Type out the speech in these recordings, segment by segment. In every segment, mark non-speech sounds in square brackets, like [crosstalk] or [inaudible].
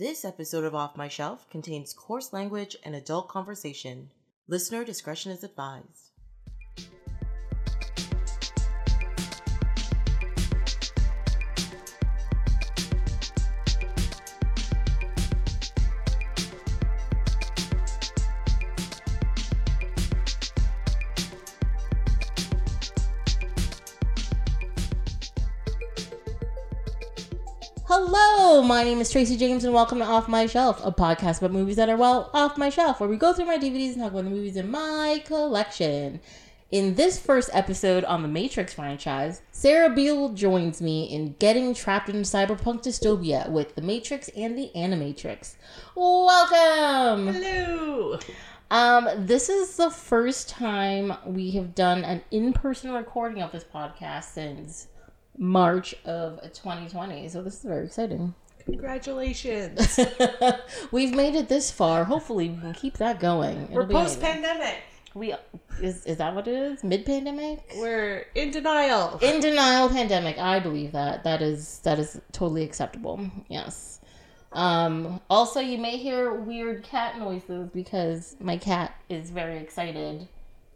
This episode of Off My Shelf contains coarse language and adult conversation. Listener discretion is advised. My name is Tracy James, and welcome to Off My Shelf, a podcast about movies that are well off my shelf, where we go through my DVDs and talk about the movies in my collection. In this first episode on the Matrix franchise, Sarah Beal joins me in getting trapped in cyberpunk dystopia with The Matrix and The Animatrix. Welcome! Hello. Um, this is the first time we have done an in-person recording of this podcast since March of 2020. So this is very exciting. Congratulations. [laughs] We've made it this far. Hopefully, we can keep that going. It'll We're post pandemic. We is is that what it is? Mid pandemic? We're in denial. In denial pandemic. I believe that. That is that is totally acceptable. Yes. Um also you may hear weird cat noises because my cat is very excited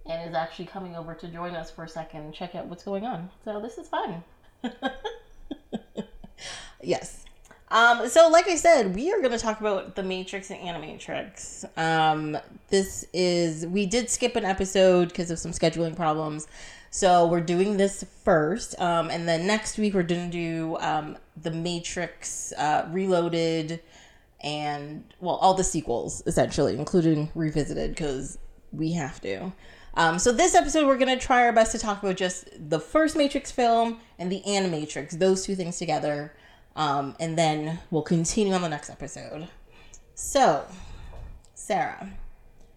and is actually coming over to join us for a second and check out what's going on. So this is fun. [laughs] yes. Um, so, like I said, we are going to talk about the Matrix and Animatrix. Um, this is we did skip an episode because of some scheduling problems, so we're doing this first, um, and then next week we're going to do um, the Matrix uh, Reloaded, and well, all the sequels essentially, including Revisited, because we have to. Um, so this episode, we're gonna try our best to talk about just the first Matrix film and the Animatrix, those two things together, um, and then we'll continue on the next episode. So, Sarah,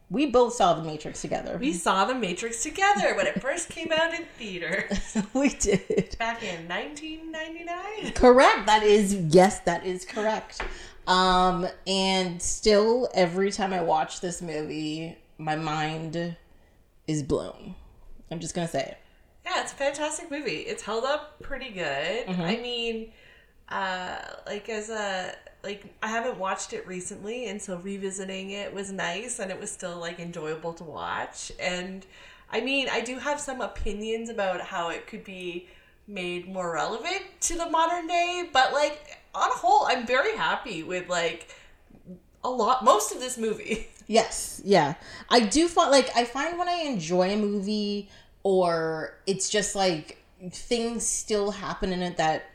we both saw the Matrix together. We saw The Matrix together when it first came out in theaters [laughs] we did. back in 1999. Correct. That is yes, that is correct. Um, and still, every time I watch this movie, my mind is blown. I'm just gonna say it. Yeah, it's a fantastic movie. It's held up pretty good. I mean, uh, like as a like I haven't watched it recently, and so revisiting it was nice, and it was still like enjoyable to watch. And I mean, I do have some opinions about how it could be made more relevant to the modern day, but like on a whole, I'm very happy with like a lot most of this movie. [laughs] Yes, yeah. I do find like I find when I enjoy a movie or it's just like things still happen in it that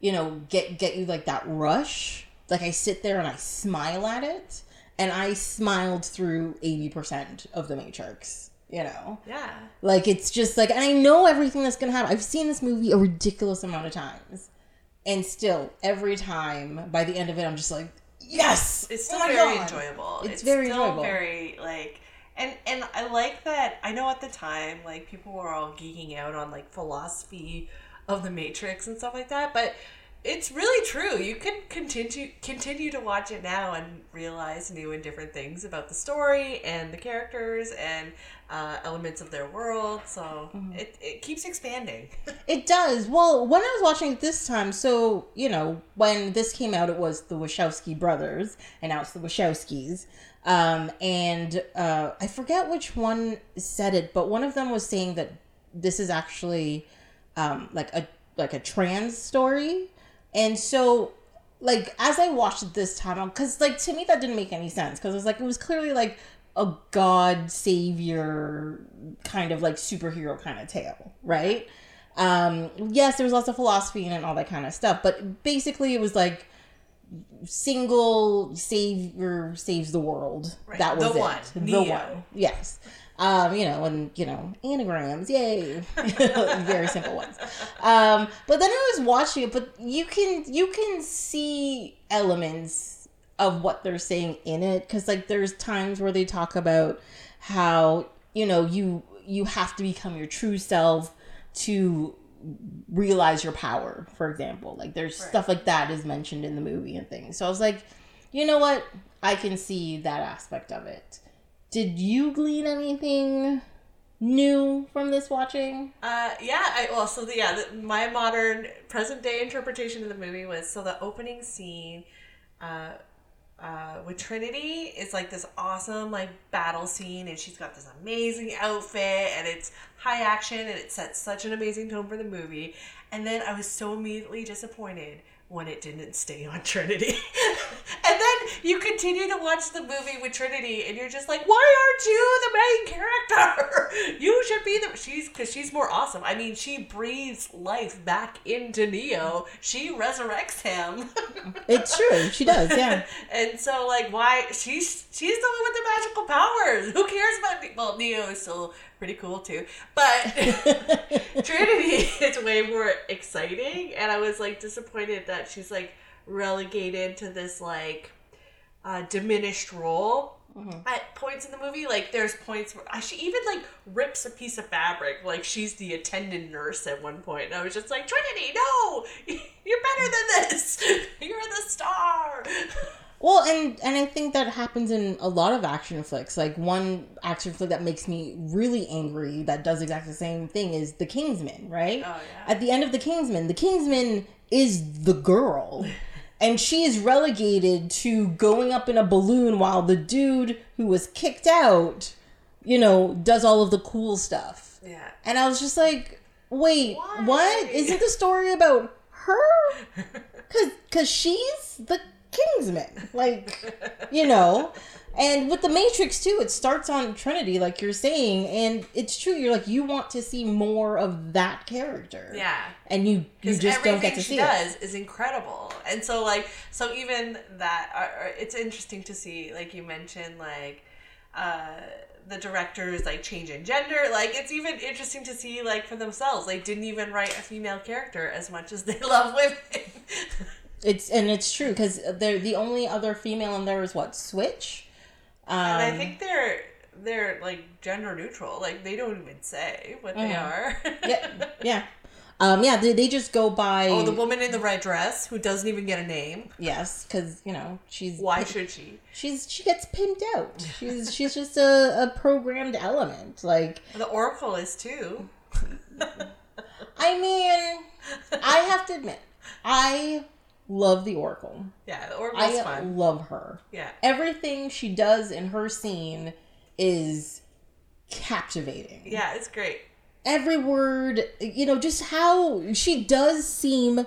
you know get get you like that rush. Like I sit there and I smile at it, and I smiled through eighty percent of the Matrix. You know, yeah. like it's just like, and I know everything that's gonna happen. I've seen this movie a ridiculous amount of times, and still every time by the end of it, I'm just like, yes, it's Oh still my very God. enjoyable. It's very still enjoyable. Very like, and and I like that. I know at the time, like people were all geeking out on like philosophy of the Matrix and stuff like that, but it's really true. You can continue continue to watch it now and realize new and different things about the story and the characters and uh, elements of their world. So Mm-hmm. it it keeps expanding. [laughs] It does. Well, when I was watching it this time, so, you know, when this came out, it was the Wachowski brothers, and now it's the Wachowskis. Um, and uh, I forget which one said it, but one of them was saying that this is actually um, like a like a trans story. And so, like, as I watched this time, because, like, to me, that didn't make any sense, because it was like, it was clearly like a god savior kind of like superhero kind of tale, right? um yes there was lots of philosophy in it and all that kind of stuff but basically it was like single savior saves the world Right. that was The it one. the Neo. one yes um you know and you know anagrams yay. [laughs] Very simple ones. Um but then i was watching it but you can you can see elements of what they're saying in it because like there's times where they talk about how you know you you have to become your true self to realize your power for example. Like there's stuff like that is mentioned in the movie and things. So i was like you know what? I can see that aspect of it did you glean anything new from this watching Uh, yeah. I, well, so the, yeah, the, my modern present day interpretation of the movie was so the opening scene, uh, uh, with Trinity is like this awesome like battle scene, and she's got this amazing outfit, and it's high action, and it sets such an amazing tone for the movie. And then I was so immediately disappointed when it didn't stay on Trinity. [laughs] and then you continue to watch the movie with Trinity and you're just like, why aren't you the main character? [laughs] You should be the she's cuz she's more awesome. I mean, she breathes life back into Neo. She resurrects him. [laughs] It's true. She does, yeah. and so like why she's she's the one with the magical powers. Who cares about well, Neo is still pretty cool too. But [laughs] Trinity is way more exciting, and I was like disappointed that she's like relegated to this like uh, diminished role at points in the movie. Like there's points where uh, she even like rips a piece of fabric, like she's the attendant nurse at one point, and I was just like, Trinity, no, [laughs] you're better than this. [laughs] You're the star. Well, and and I think that happens in a lot of action flicks. Like one action flick that makes me really angry that does exactly the same thing is The Kingsman, right? Oh, yeah. At the end of The Kingsman, The Kingsman is the girl. [laughs] And she is relegated to going up in a balloon while the dude who was kicked out, you know, does all of the cool stuff. Yeah. And I was just like, wait, Why? what? Isn't the story about her? [laughs] Cause, cause she's the Kingsman, like, you know. And with the Matrix too, it starts on Trinity, like you're saying, and it's true. You're like you want to see more of that character, Yeah. and you you just don't get to she see it. does is incredible, and so like so even that uh, uh, it's interesting to see like you mentioned like uh, the directors like changing gender like it's even interesting to see like for themselves they didn't even write a female character as much as they [laughs] love women. It's and it's true because they're the only other female in there is what Switch. Um, and I think they're they're like gender neutral like they don't even say what they are. yeah, yeah, um, yeah. They, they just go by oh, the woman in the red dress who doesn't even get a name. yes, because you know she's Why should she? she's she gets pimped out. [laughs] She's she's just a, a programmed element. Like The Oracle is too. I mean, I have to admit, I love the Oracle. Yeah, the Oracle's I fun. love her. Yeah. Everything she does in her scene is captivating. Yeah, it's great. Every word, you know, just how she does seem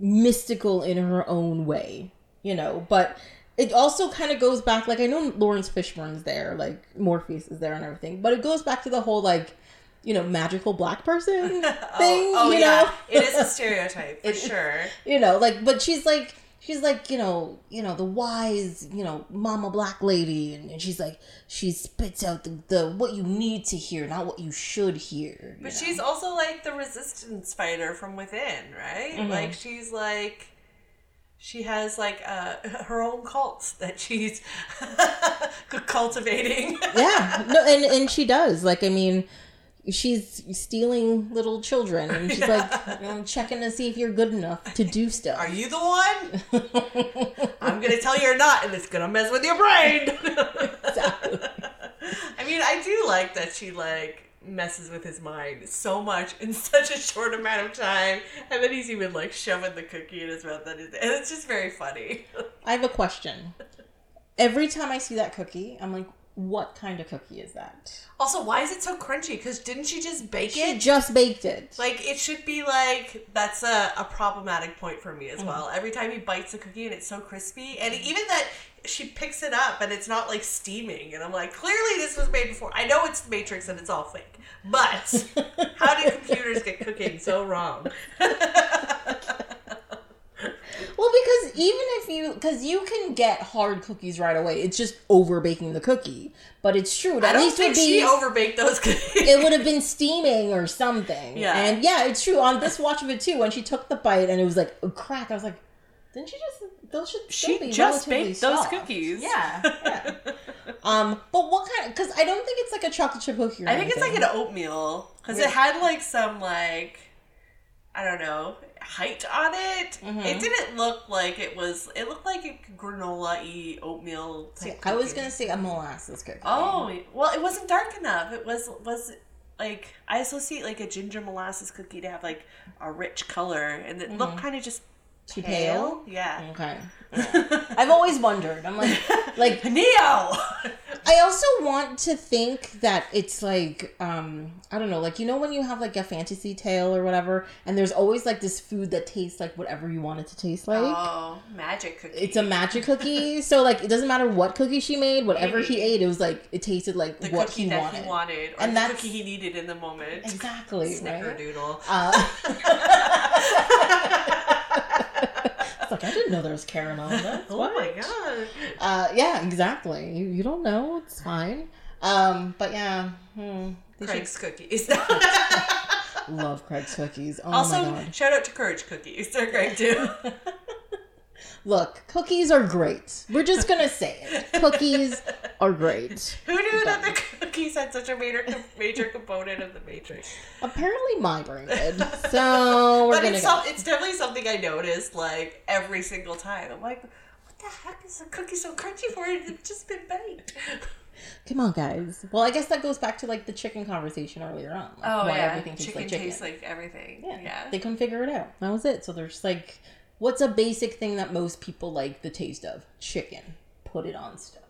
mystical in her own way, you know, but it also kind of goes back like I know Laurence Fishburne's there, like Morpheus is there and everything, but it goes back to the whole like you know magical black person [laughs] thing. oh, you yeah. know, it is a [laughs] stereotype for It- sure. you know, like but she's like she's like you know you know the wise you know mama black lady, and, and she's like she spits out the, the what you need to hear, not what you should hear. you But know? she's also like the resistance fighter from within, right? Mm-hmm. Like she's like she has like uh, [laughs] her own cult that she's cultivating. yeah no and and she does like i mean she's stealing little children and she's like [laughs] i'm checking to see if you're good enough to do stuff Are you the one? I'm gonna tell you you're not, and it's gonna mess with your brain. [laughs] I mean, I do like that she like messes with his mind so much in such a short amount of time, and then he's even like shoving the cookie in his mouth. That is, and it's just very funny. i have a question every time i see that cookie i'm like what kind of cookie is that Also, why is it so crunchy? Because didn't she just bake she it? She just baked it Like it should be like that's a, a problematic point for me as Mm. well. Every time he bites a cookie and it's so crispy, and even that she picks it up and it's not like steaming, and I'm like, clearly this was made before. I know it's the Matrix and it's all fake, but [laughs] how did computers get cooking so wrong? [laughs] well because even if you because you can get hard cookies right away it's just over baking the cookie but it's true it I at don't least think would be she overbaked those cookies. it would have been steaming or something. Yeah. And yeah, it's true. On this watch of it too, when she took the bite and it was like a crack, I was like, didn't she just those should still be relatively soft. Those cookies. Yeah. yeah. um, but what kind? Because I don't think it's like a chocolate chip cookie. Or I think it's like an oatmeal because it had like some like I don't know height on it. Mm-hmm. It didn't look like it was. It looked like a granola y oatmeal. Type I was gonna say a molasses cookie. Oh well, it wasn't dark enough. It was was like I associate like a ginger molasses cookie to have like a rich color, and it looked kind of just Mm-hmm. Too pale. pale? Yeah. Okay. [laughs] I've always wondered. I'm like, [laughs] like Neo. [laughs] I also want to think that it's like um I don't know, like you know when you have like a fantasy tale or whatever, and there's always like this food that tastes like whatever you want it to taste like. oh, magic cookie. It's a magic cookie, so like it doesn't matter what cookie she made, whatever he ate, it was like it tasted like the what cookie he that wanted. he wanted, or And the that's- cookie he needed in the moment. Exactly, right? Snickerdoodle. Uh, it's like I didn't know there was caramel in that. [laughs] oh What? my god. Uh, yeah, exactly. You, you don't know. It's fine. Um, but yeah, hmm, Craig's cookies. [laughs] [laughs] love Craig's cookies. Oh my also, shout out to Courage Cookies. They're great too. Look, cookies are great. We're just gonna say it. Cookies are great. Who knew that the cookies had such a major major component of the Matrix? Apparently, my brain did. So we're But gonna it's go. some, it's definitely something I noticed like every single time. I'm like, what the heck is the cookie so crunchy for? It's just been baked. Come on, guys. Well, I guess that goes back to like the chicken conversation earlier on. Like, oh, why everything tastes Oh, chicken, like chicken. tastes like everything. Yeah. Yeah. They couldn't figure it out. That was it. So they're just like, what's a basic thing that most people like the taste of? Chicken. Put it on stuff.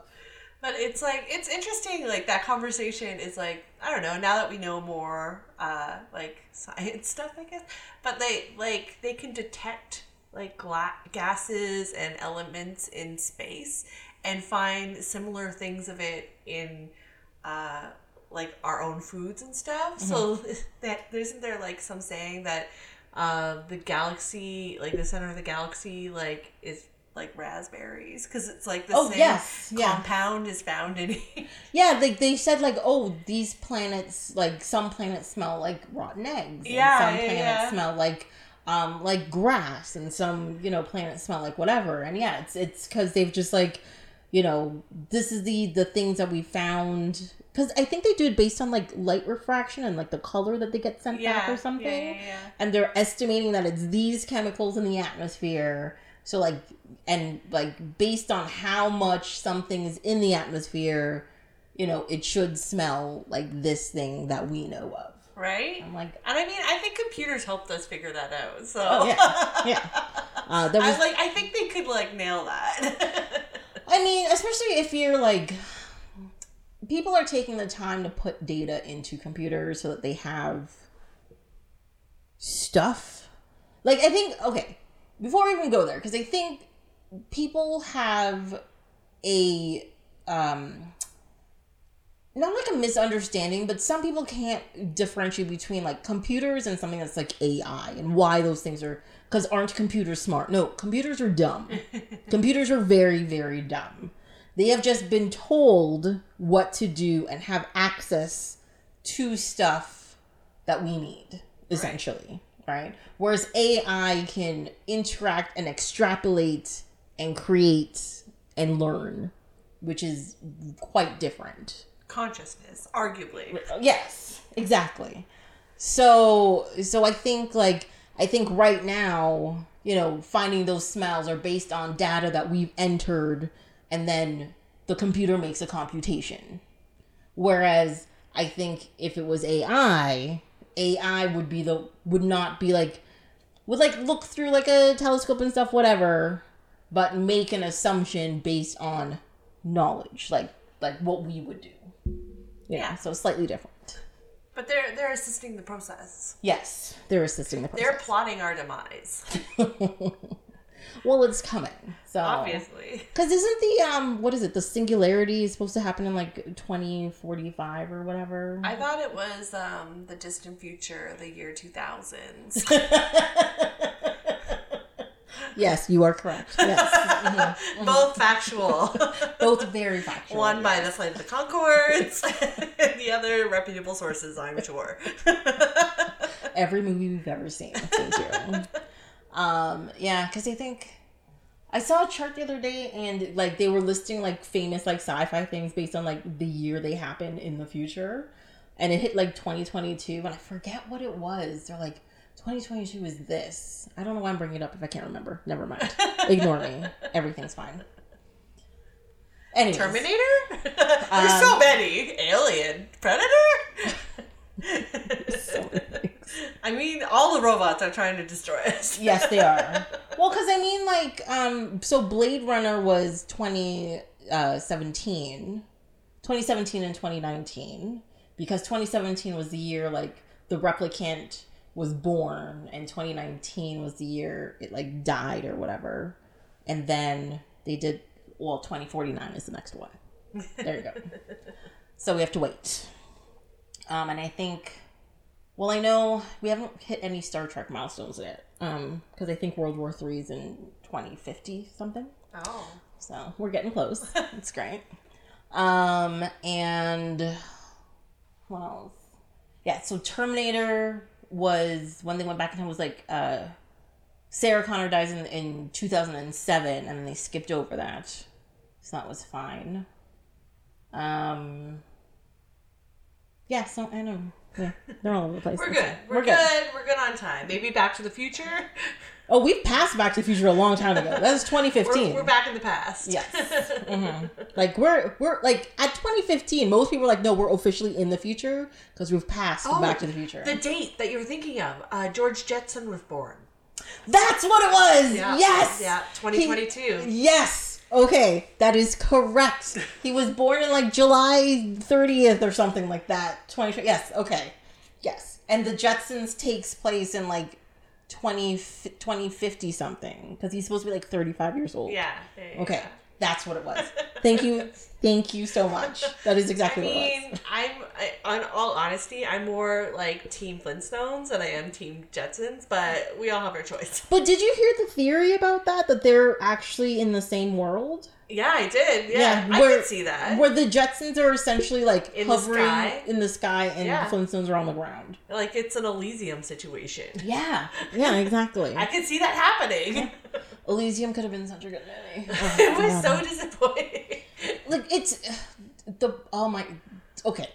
But it's like it's interesting. Like that conversation is like I don't know. Now that we know more, uh, like science [laughs] stuff, I guess. But they like they can detect like gla- gases and elements in space and find similar things of it in uh, like our own foods and stuff. So [laughs] that isn't there like some saying that uh, the galaxy, like the center of the galaxy, like is like raspberries because it's like the Oh, same yes, yeah. compound is found in. [laughs] Yeah, like they said, like, oh, these planets, like some planets smell like rotten eggs. and Yeah, some yeah, planets yeah. smell like, um, like grass, and some, you know, planets smell like whatever. And yeah, it's it's because they've just like, you know, this is the the things that we found. Because I think they do it based on like light refraction and like the color that they get sent back or something. Yeah, yeah, yeah. and they're estimating that it's these chemicals in the atmosphere so like and like based on how much something is in the atmosphere you know it should smell like this thing that we know of Right? i'm like And I mean, I think computers helped us figure that out. So oh yeah yeah [laughs] uh, there I was like I think they could like nail that. [laughs] I mean, especially if you're like people are taking the time to put data into computers so that they have stuff. Like I think okay, before we even go there cuz I think people have a um not like a misunderstanding, but some people can't differentiate between like computers and something that's like AI and why those things are because aren't computers smart? No, computers are dumb. [laughs] computers are very, very dumb. They have just been told what to do and have access to stuff that we need, essentially. Right. Whereas AI can interact and extrapolate and create and learn, which is quite different. Consciousness, arguably. Uh, yes, exactly. So so I think like I think right now, you know, finding those smells are based on data that we've entered and then the computer makes a computation. Whereas I think if it was AI, AI would be the would not be like would like look through like a telescope and stuff whatever, but make an assumption based on knowledge, like like what we would do. Know, Yeah. so slightly different. But they're they're assisting the process. Yes, they're assisting the process. They're plotting our demise. [laughs] well, it's coming. So Obviously. because isn't the um what is it the singularity is supposed to happen in like twenty forty five or whatever? I thought it was um, the distant future, the year 2000s. [laughs] yes, you are correct. Yes, [laughs] Mhm. Both factual. [laughs] both very factual. One by the Flight of the Conchords, and the other reputable sources, I'm sure. every movie we've ever seen. Thank you. Um, yeah, because I think I saw a chart the other day, and like they were listing like famous like sci-fi things based on like the year they happened in the future, and it hit like 2022, and I forget what it was. They're like. 2022 is this. I don't know why I'm bringing it up if I can't remember. Never mind. [laughs] Ignore me. Everything's fine. Anyways, Terminator? [laughs] There's so Um, many. Alien. Predator? [laughs] so. I mean, all the robots are trying to destroy us. yes, they are. [laughs] Well, because I mean, like, um, so Blade Runner was 2017, 2017 and 2019, because 2017 was the year, like, the replicant was born, and 2019 was the year it, like, died or whatever. And then they did, well, 2049 is the next one. There you go. [laughs] so we have to wait. Um, and I think well, I know we haven't hit any Star Trek milestones yet. Um, because I think World War Three is in twenty fifty something. Oh. So we're getting close. [laughs] it's great. Um, and what else? Yeah, so Terminator was when they went back in time was like uh Sarah Connor dies in, in 2007 and then they skipped over that. So that was fine. Um yeah, so I know. Yeah, they're all over the place. We're good. fine. We're, good. We're good on time. Maybe Back to the Future. Oh, we've passed Back to the Future a long time ago. That was 2015. We're, we're back in the past. Yes. [laughs] hmm Like we're we're like at 2015. Most people are like, no, we're officially in the future because we've passed Oh, Back to the Future. The date that you're thinking of, uh, George Jetson was born. That's what it was. Yeah. Yes. Yeah, 2022. He- yes. Okay, that is correct. He was born in like July 30th or something like that. 20. Yes. Okay. Yes. And the Jetsons takes place in like 20 2050 something because he's supposed to be like 35 years old. Yeah, Okay, yeah. That's what it was. [laughs] Thank you, thank you so much. That is I exactly what it was. I'm I, on all honesty, I'm more like Team Flintstones than I am Team Jetsons, but we all have our choice. [laughs] But did you hear the theory about that? That they're actually in the same world? Yeah, I did. Yeah, Yeah, I where- could see that. Where the Jetsons are essentially like In the hovering sky? in the sky, and Yeah. the Flintstones are on the ground. Like it's an Elysium situation. Yeah, [laughs] yeah, exactly. I could see that happening. Elysium could have been such a good movie. [laughs] it was so disappointing. like it's the oh my okay.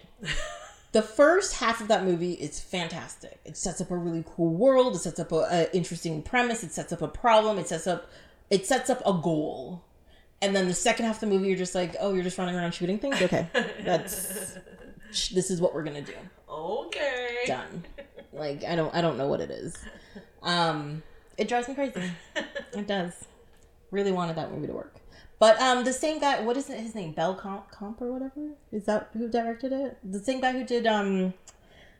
The first half of that movie is fantastic. It sets up a really cool world. It sets up a, a interesting premise. It sets up a problem. It sets up it sets up a goal. And then the second half of the movie you're just like oh you're just running around shooting things? Okay. That's this is what we're gonna do. Okay. done. Like i don't i don't know what it is. Um it drives me crazy [laughs] it does really wanted that movie to work but um the same guy what is his name bell comp, comp or whatever is that who directed it the same guy who did um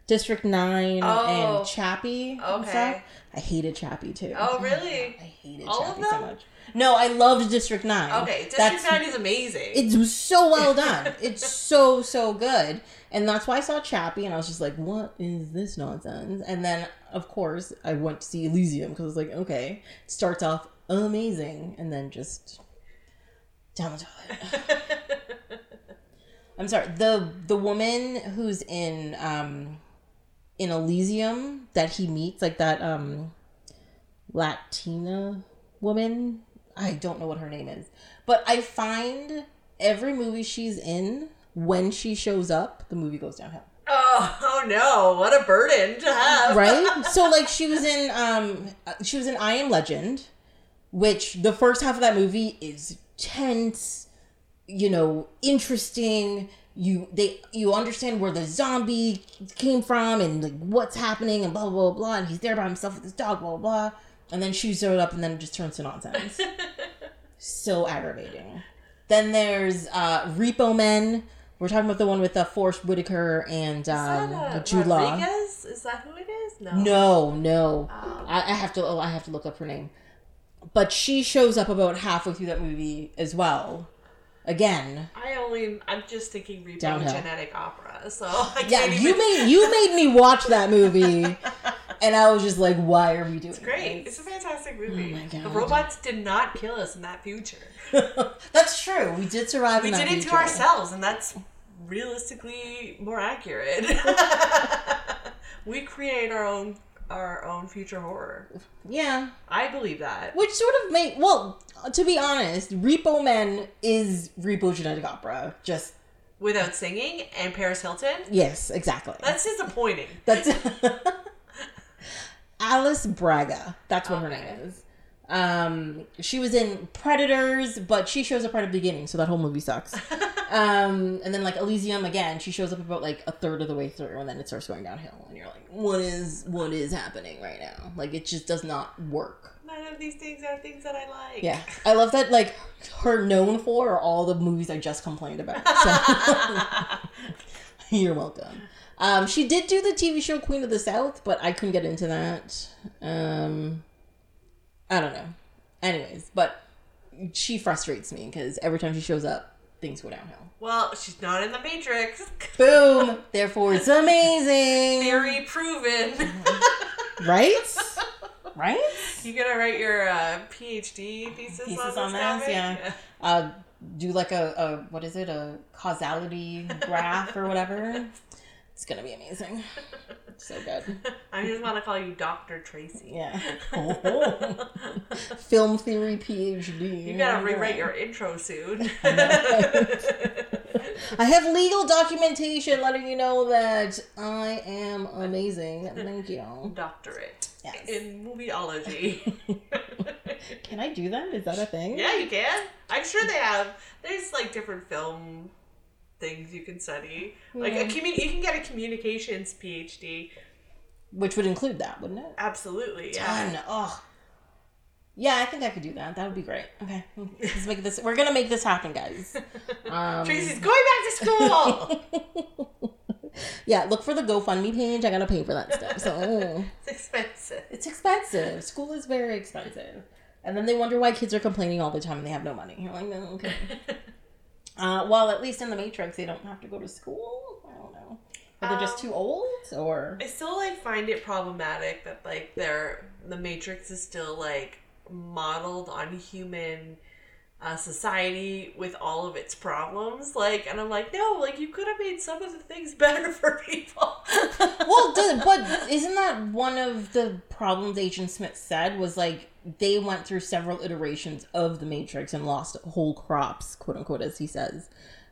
district 9 Oh. and chappie Okay. i hated chappie too Oh, really? i hated All of chappie so much no i loved district 9 Okay, District That's- 9 is amazing. it's so well done. [laughs] It's so so good, and that's why I saw Chappie, and I was just like, "What is this nonsense?" And then, of course, I went to see Elysium because I was like, "Okay, it starts off amazing, and then just down the toilet." [laughs] I'm sorry. the The woman who's in um in Elysium that he meets, like that um Latina woman. I don't know what her name is, but I find every movie she's in, when she shows up, the movie goes downhill. Oh, [laughs] oh no, what a burden to have. Right? [laughs] so like she was in um she was in I Am Legend, which the first half of that movie is tense, you know, interesting. You they you understand where the zombie came from and like what's happening and blah blah blah, blah and he's there by himself with his dog blah blah blah, and then she showed up and then it just turns to nonsense. [laughs] so aggravating. Then there's uh Repo Men. We're talking about the one with uh, Forest Whitaker and um, uh, Jude Law. Rodriguez? Is that who it is? No. No, no. Oh. I, I have to. Oh, I have to look up her name. But she shows up about halfway through that movie as well. Again, I only, I'm just thinking Downhill. Genetic Opera, so I yeah. can't even. You made you made me watch that movie, [laughs] and I was just like, "Why are we doing it? It's Great. this?" It's a fantastic movie. Oh The robots did not kill us in that future. [laughs] That's true. We did survive. We did it to ourselves, and that's realistically more accurate. [laughs] we create our own our own future horror. Yeah, I believe that. which sort of made. Well, to be honest, Repo Men is Repo Genetic Opera. Just Without singing and Paris Hilton, yes, exactly. that's disappointing. That's [laughs] Alice Braga. That's what her name is. Um, she was in Predators, but she shows up right at the beginning, so that whole movie sucks. [laughs] um, and then like Elysium again, she shows up about like a third of the way through, and then it starts going downhill, and you're like, what is what is happening right now? Like it just does not work. None of these things are things that I like. Yeah, I love that. Like her known for are all the movies I just complained about. So [laughs] you're welcome. Um, she did do the TV show Queen of the South, but I couldn't get into that. Um, I don't know. Anyways, but she frustrates me because every time she shows up, things go downhill. Well, she's not in the Matrix. [laughs] Boom. Therefore, it's amazing. Theory proven. [laughs] Right? Right? you gonna write your uh, PhD thesis, Thesis on this, on this, topic? yeah. Uh, do like a, a what is it? A causality graph or whatever. [laughs] It's gonna be amazing. [laughs] So good. I just want to call you Dr. Tracy. Yeah. Oh. [laughs] [laughs] Film theory PhD. You gotta rewrite your intro soon. I have legal documentation letting you know that I am amazing. Thank you. Doctorate Yes. in movieology. Can I do that? Is that a thing? yeah, you can. I'm sure they have. There's like different film things you can study. Like a commu- you can get a communications PhD. Which would include that, wouldn't it? Absolutely, yeah. Done. Oh. Yeah, I think I could do that. That would be great. Okay, let's make this. We're gonna make this happen, guys. [laughs] Um, Tracy's going back to school. [laughs] yeah, look for the GoFundMe page. I gotta pay for that stuff. So [laughs] it's expensive. it's expensive. School is very expensive, and then they wonder why kids are complaining all the time and they have no money. You're like, no, okay. Uh, well, at least in the Matrix, they don't have to go to school. I don't know. Or they're just Um, too old, or I still like find it problematic that like they're the Matrix is still like modeled on human uh, society with all of its problems. Like, and I'm like, no, like you could have made some of the things [laughs] better for people. well, [laughs] but isn't that one of the problems Agent Smith said was like they went through several iterations of the Matrix and lost whole crops, quote unquote, as he says,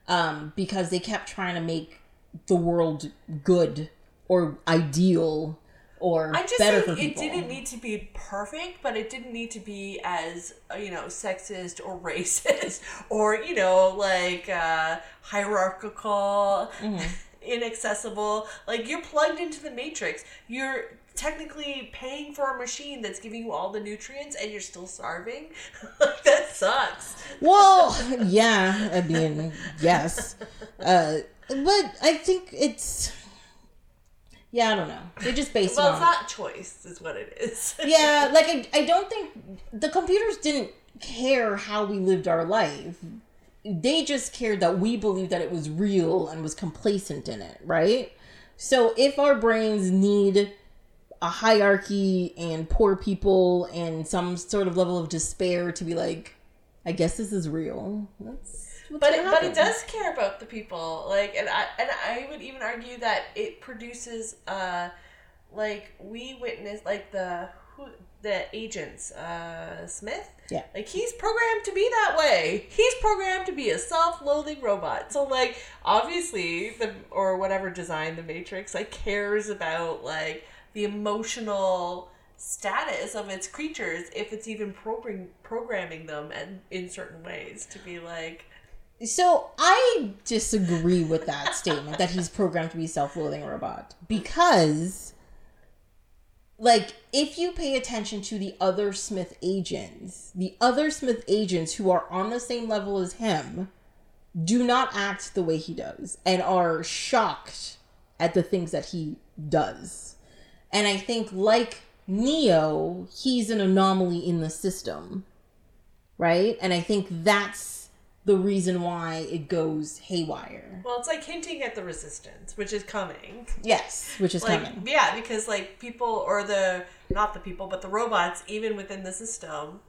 um, because they kept trying to make the world good or ideal or I just better think for it people. didn't need to be perfect, but it didn't need to be as you know sexist or [laughs] racist or you know like uh, hierarchical, Mm-hmm. [laughs] inaccessible. Like you're plugged into the matrix. You're technically paying for a machine that's giving you all the nutrients, and you're still starving. [laughs] like that sucks. Well, [laughs] yeah, I mean, yes. Uh, but I think it's. Yeah, I don't know. They just based Well, it it's not choice, is what it is. [laughs] yeah, like I, I don't think the computers didn't care how we lived our life. They just cared that we believed that it was real and was complacent in it, right? So if our brains need a hierarchy and poor people and some sort of level of despair to be like, I guess this is real. That's but it, but it does care about the people. Like and i and i would even argue that it produces uh like we witness, like the who the agents uh smith. Yeah. like he's programmed to be that way. He's programmed to be a self-loathing robot. So like obviously the or whatever design the matrix like cares about like the emotional status of its creatures if it's even program programming them and in certain ways to be like So I disagree with that [laughs] statement that he's programmed to be self-loathing robot because like if you pay attention to the other Smith agents, the other Smith agents who are on the same level as him do not act the way he does and are shocked at the things that he does. And I think like Neo, he's an anomaly in the system. Right? And I think that's the reason why it goes haywire. Well, it's like hinting at the resistance, which is coming. Yes, which is Like, coming. yeah, because like people or the not the people, but the robots, even within the system,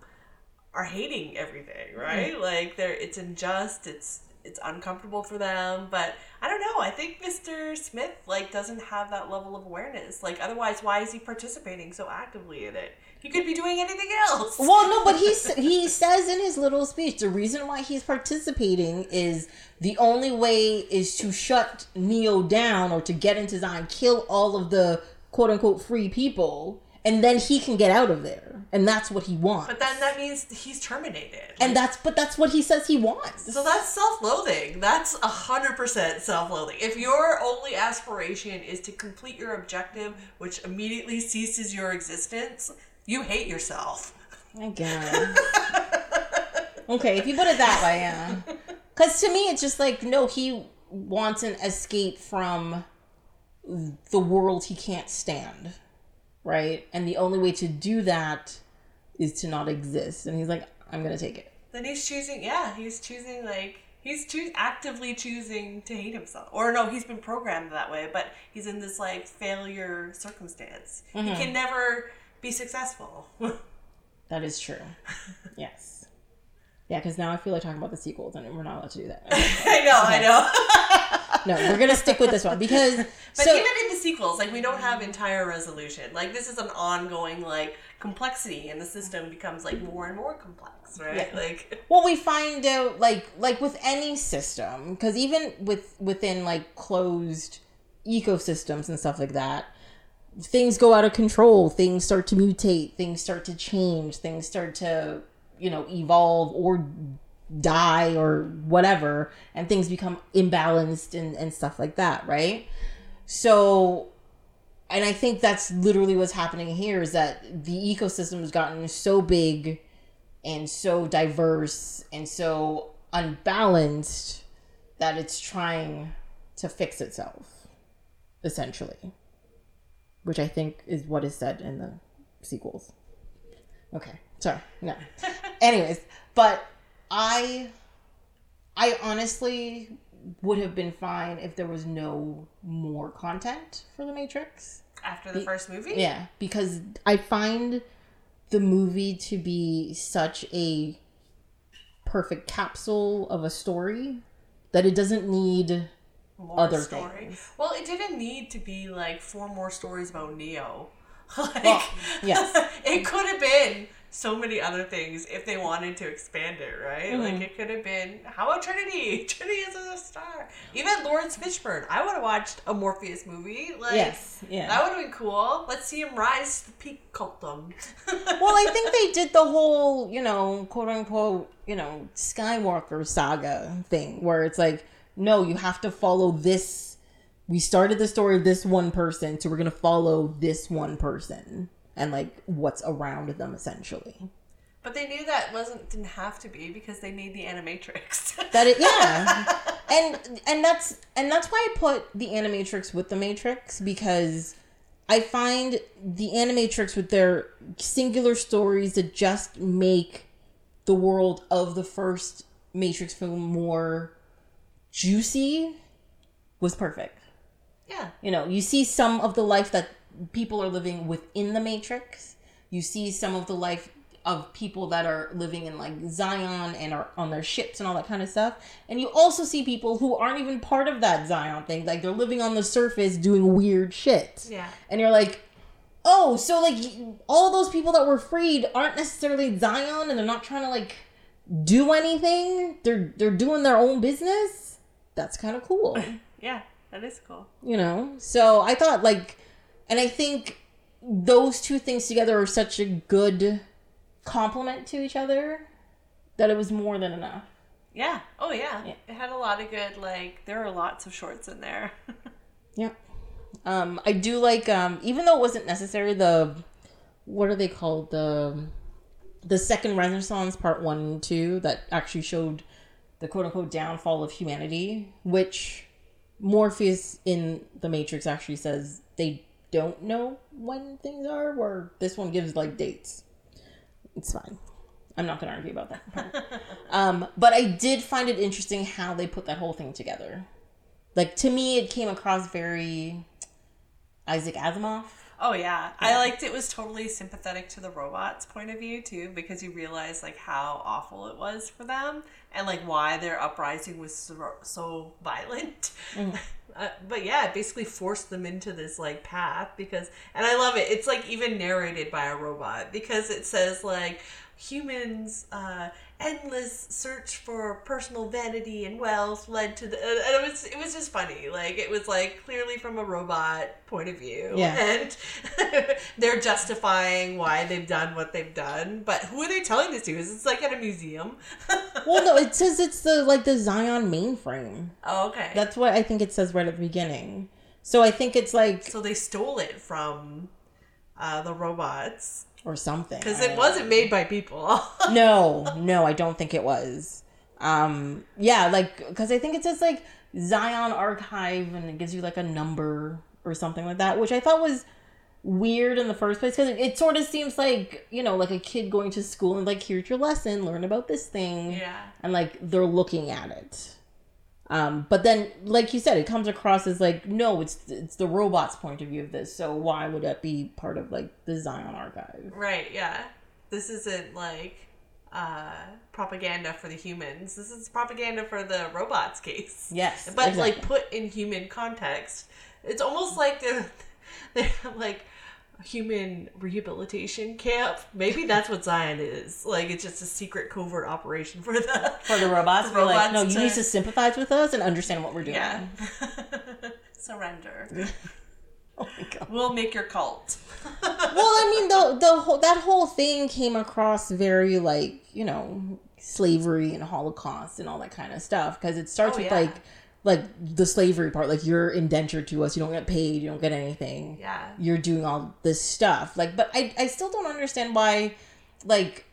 are hating everything, right? Mm-hmm. Like they're it's unjust, it's it's uncomfortable for them, but I don't know. I think Mr. Smith like doesn't have that level of awareness. Like otherwise, why is he participating so actively in it? He could be doing anything else. [laughs] Well, no, but he he says in his little speech the reason why he's participating is the only way is to shut Neo down or to get into Zion, kill all of the quote unquote free people, and then he can get out of there, and that's what he wants. But then that means he's terminated. and that's but that's what he says he wants. So that's self-loathing. That's a hundred percent self-loathing. If your only aspiration is to complete your objective, which immediately ceases your existence, you hate yourself. My God. okay, if you put it that way, yeah. Because to me, it's just like no, he wants an escape from the world he can't stand, right? And the only way to do that is to not exist. And he's like, I'm gonna take it. Then he's choosing. Yeah, he's choosing like he's choo- actively choosing to hate himself. Or no, he's been programmed that way. But he's in this like failure circumstance. He mm-hmm. can never be successful. [laughs] That is true. yes. Yeah, because now I feel like talking about the sequels, and we're not allowed to do that. [laughs] I know, I know. [laughs] no, we're gonna stick with this one because But so even in the sequels, like we don't have entire resolution. Like this is an ongoing like complexity, and the system becomes like more and more complex, right? Yeah. Like [laughs] well we find out like like with any system because even with within like closed ecosystems and stuff like that things go out of control things start to mutate things start to change things start to you know evolve or die or whatever and things become imbalanced and, and stuff like that right? So and i think that's literally what's happening here is that the ecosystem has gotten so big and so diverse and so unbalanced that it's trying to fix itself essentially which i think is what is said in the sequels. Okay sorry no. [laughs] Anyways but i i honestly would have been fine if there was no more content for the matrix after the first movie, yeah, because I find the movie to be such a perfect capsule of a story that it doesn't need more other story. things. Well, it didn't need to be like four more stories about Neo. [laughs] like, Well, yes. [laughs] it could have been so many other things if they wanted to expand it, right? Mm-hmm. Like it could have been how about Trinity? [laughs] Trinity is a star. Even Laurence Fishburne. I would have watched a Morpheus movie. Like Yes, yeah. that would have been cool. Let's see him rise to the peak cultum. [laughs] well, I think they did the whole, you know, quote unquote, you know, Skywalker saga thing where it's like, no, you have to follow this. We started the story of this one person, so we're to follow this one person and like what's around them essentially. But they knew that wasn't didn't have to be because they made the Animatrix. [laughs] that it yeah and and that's and that's why i put the animatrix with the matrix because i find the animatrix with their singular stories that just make the world of the first matrix film more juicy was perfect yeah. you know you see some of the life that people are living within the matrix. You see some of the life of people that are living in like zion and are on their ships and all that kind of stuff. And you also see people who aren't even part of that zion thing. Like they're living on the surface doing weird shit. Yeah. and you're like oh so like all those people that were freed aren't necessarily zion and they're not trying to like do anything. They're they're doing their own business. That's kind of cool. [laughs] Yeah. That is cool. you know? So i thought like and i think those two things together are such a good complement to each other that it was more than enough Yeah. Oh yeah. Yeah. It had a lot of good like there are lots of shorts in there. [laughs] yeah um i do like um even though it wasn't necessary the what are they called the the second renaissance part one and two that actually showed the quote unquote downfall of humanity which morpheus in the matrix actually says they don't know when things are where this one gives like dates. It's fine. I'm not gonna argue about that [laughs] um but i did find it interesting how they put that whole thing together. Like to me it came across very isaac asimov. Oh yeah. I liked it was totally sympathetic to the robots' point of view too, because you realize like how awful it was for them. And like why their uprising was so, so violent. Mm-hmm. [laughs] Uh, but yeah, it basically forced them into this like path because, and I love it. It's like even narrated by a robot because it says like humans uh, endless search for personal vanity and wealth led to the and it was it was just funny like it was like clearly from a robot point of view Yeah. and [laughs] they're justifying why they've done what they've done but who are they telling this to is it's like at a museum [laughs] Well, no, it says it's the like the Zion mainframe. oh okay That's what I think it says right at the beginning. So I think it's like so they stole it from uh, the robots or something because it wasn't made by people [laughs] no, no, I don't think it was. Um, yeah, like because I think it says like Zion Archive and it gives you like a number or something like that, which I thought was weird in the first place because it, it sort of seems like you know like a kid going to school and like here's your lesson, learn about this thing. yeah and like they're looking at it. Um, but then, like you said, it comes across as like, no, it's it's the robot's point of view of this. So why would that be part of like the Zion archive? Right, yeah. This isn't like uh propaganda for the humans. This is propaganda for the robots case. Yes, But exactly. like put in human context. It's almost like they're [laughs] they're like human rehabilitation camp. Maybe that's what Zion is. Like it's just a secret covert operation for the For the robots, the we're [laughs] like, robots no, you to- need to sympathize with us and understand what we're doing. Yeah. [laughs] Surrender. [laughs] Oh my god. We'll make your cult. Well, I mean, the the whole that whole thing came across very like you know slavery and Holocaust and all that kind of stuff because it starts Oh, with yeah. like like the slavery part, like you're indentured to us, you don't get paid, you don't get anything. Yeah. you're doing all this stuff. Like but i i still don't understand why like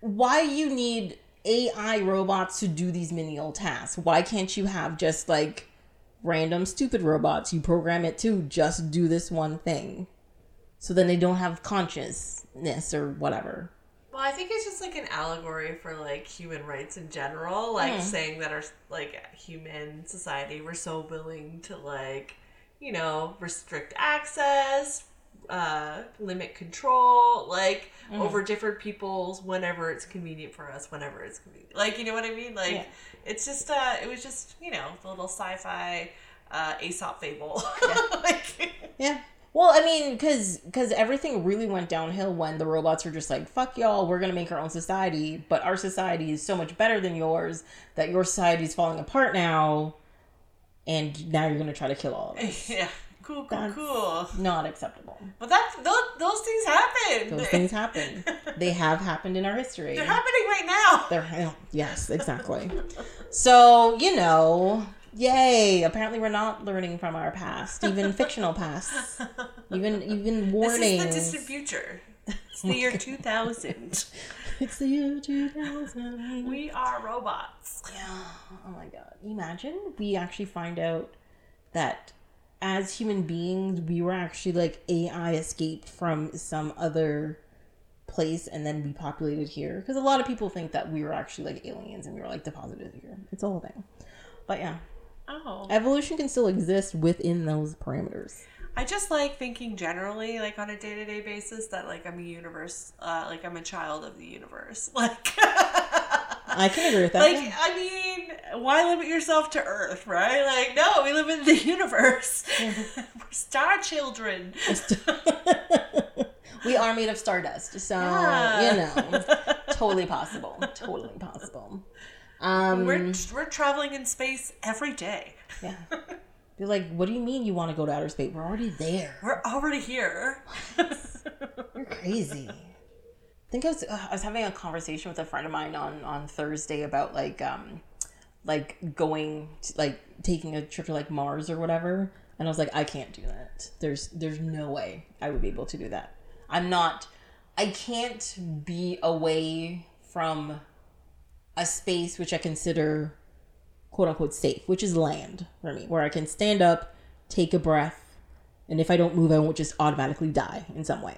why you need ai robots to do these menial tasks. Why can't you have just like random stupid robots? You program it to just do this one thing. So then they don't have consciousness or whatever Well, I think it's just like an allegory for like human rights in general, like Hmm. saying that our like human society we're so willing to like, you know, restrict access, uh, limit control, like Hmm. over different people's whenever it's convenient for us, whenever it's convenient. Like, you know what I mean? Like, Yeah. it's just uh, it was just you know the little sci-fi uh, Aesop fable. [laughs] like, yeah well i mean because because everything really went downhill when the robots were just like fuck y'all we're gonna make our own society but our society is so much better than yours that your society is falling apart now and now you're gonna try to kill all of us [laughs] yeah, cool, cool, That's- cool. not acceptable But that those, those things happen. those things happen [laughs] they have happened in our history They're happening right now. They're yes, exactly. so you know, yay! Apparently, we're not learning from our past, even fictional past, even even warnings. [laughs] This is the distant future. It's the [laughs] year 2000. [laughs] It's the year two thousand. We are robots. Yeah. Oh my god! Imagine we actually find out that as human beings, we were actually like AI escaped from some other place and then we populated here. Because a lot of people think that we were actually like aliens and we were like deposited here. It's a whole thing. But yeah, Oh. evolution can still exist within those parameters. I just like thinking generally, like on a day to day basis, that like I'm a universe, uh, like I'm a child of the universe. [laughs] Like, I can agree with that. like. I mean, why limit yourself to Earth, right? Like, no, we live in the [laughs] universe. [laughs] We're star children. we are made of stardust, so Yeah. you know, totally possible. Totally possible. Um, We're we're traveling in space every day. Yeah. [laughs] You're like, what do you mean you want to go to outer space? We're already there. We're already here. [laughs] You're crazy. I think I was uh, I was having a conversation with a friend of mine on on Thursday about like um like going to, like taking a trip to like Mars or whatever, and I was like, I can't do that. There's there's no way I would be able to do that. I'm not. I can't be away from a space which I consider quote unquote safe, which is land for me, where I can stand up, take a breath, and if I don't move, I won't just automatically die in some way.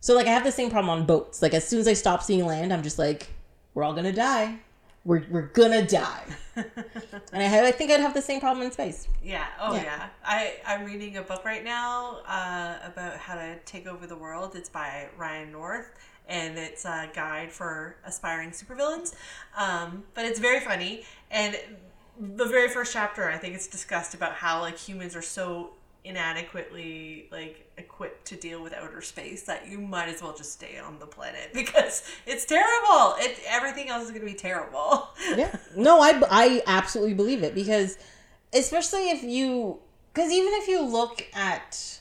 So like I have the same problem on boats. Like as soon as I stop seeing land, I'm just like, we're all gonna die. We're we're gonna die. [laughs] and I have, I think I'd have the same problem in space. Yeah. Oh Yeah. yeah. I I'm reading a book right now uh, about how to take over the world. It's by Ryan North, and it's a guide for aspiring supervillains. Um, but it's very funny, and the very first chapter, I think it's discussed about how like humans are so inadequately like equipped to deal with outer space that you might as well just stay on the planet [laughs] because it's terrible. It everything else is going to be terrible. yeah. No, I I absolutely believe it because especially if you because even if you look at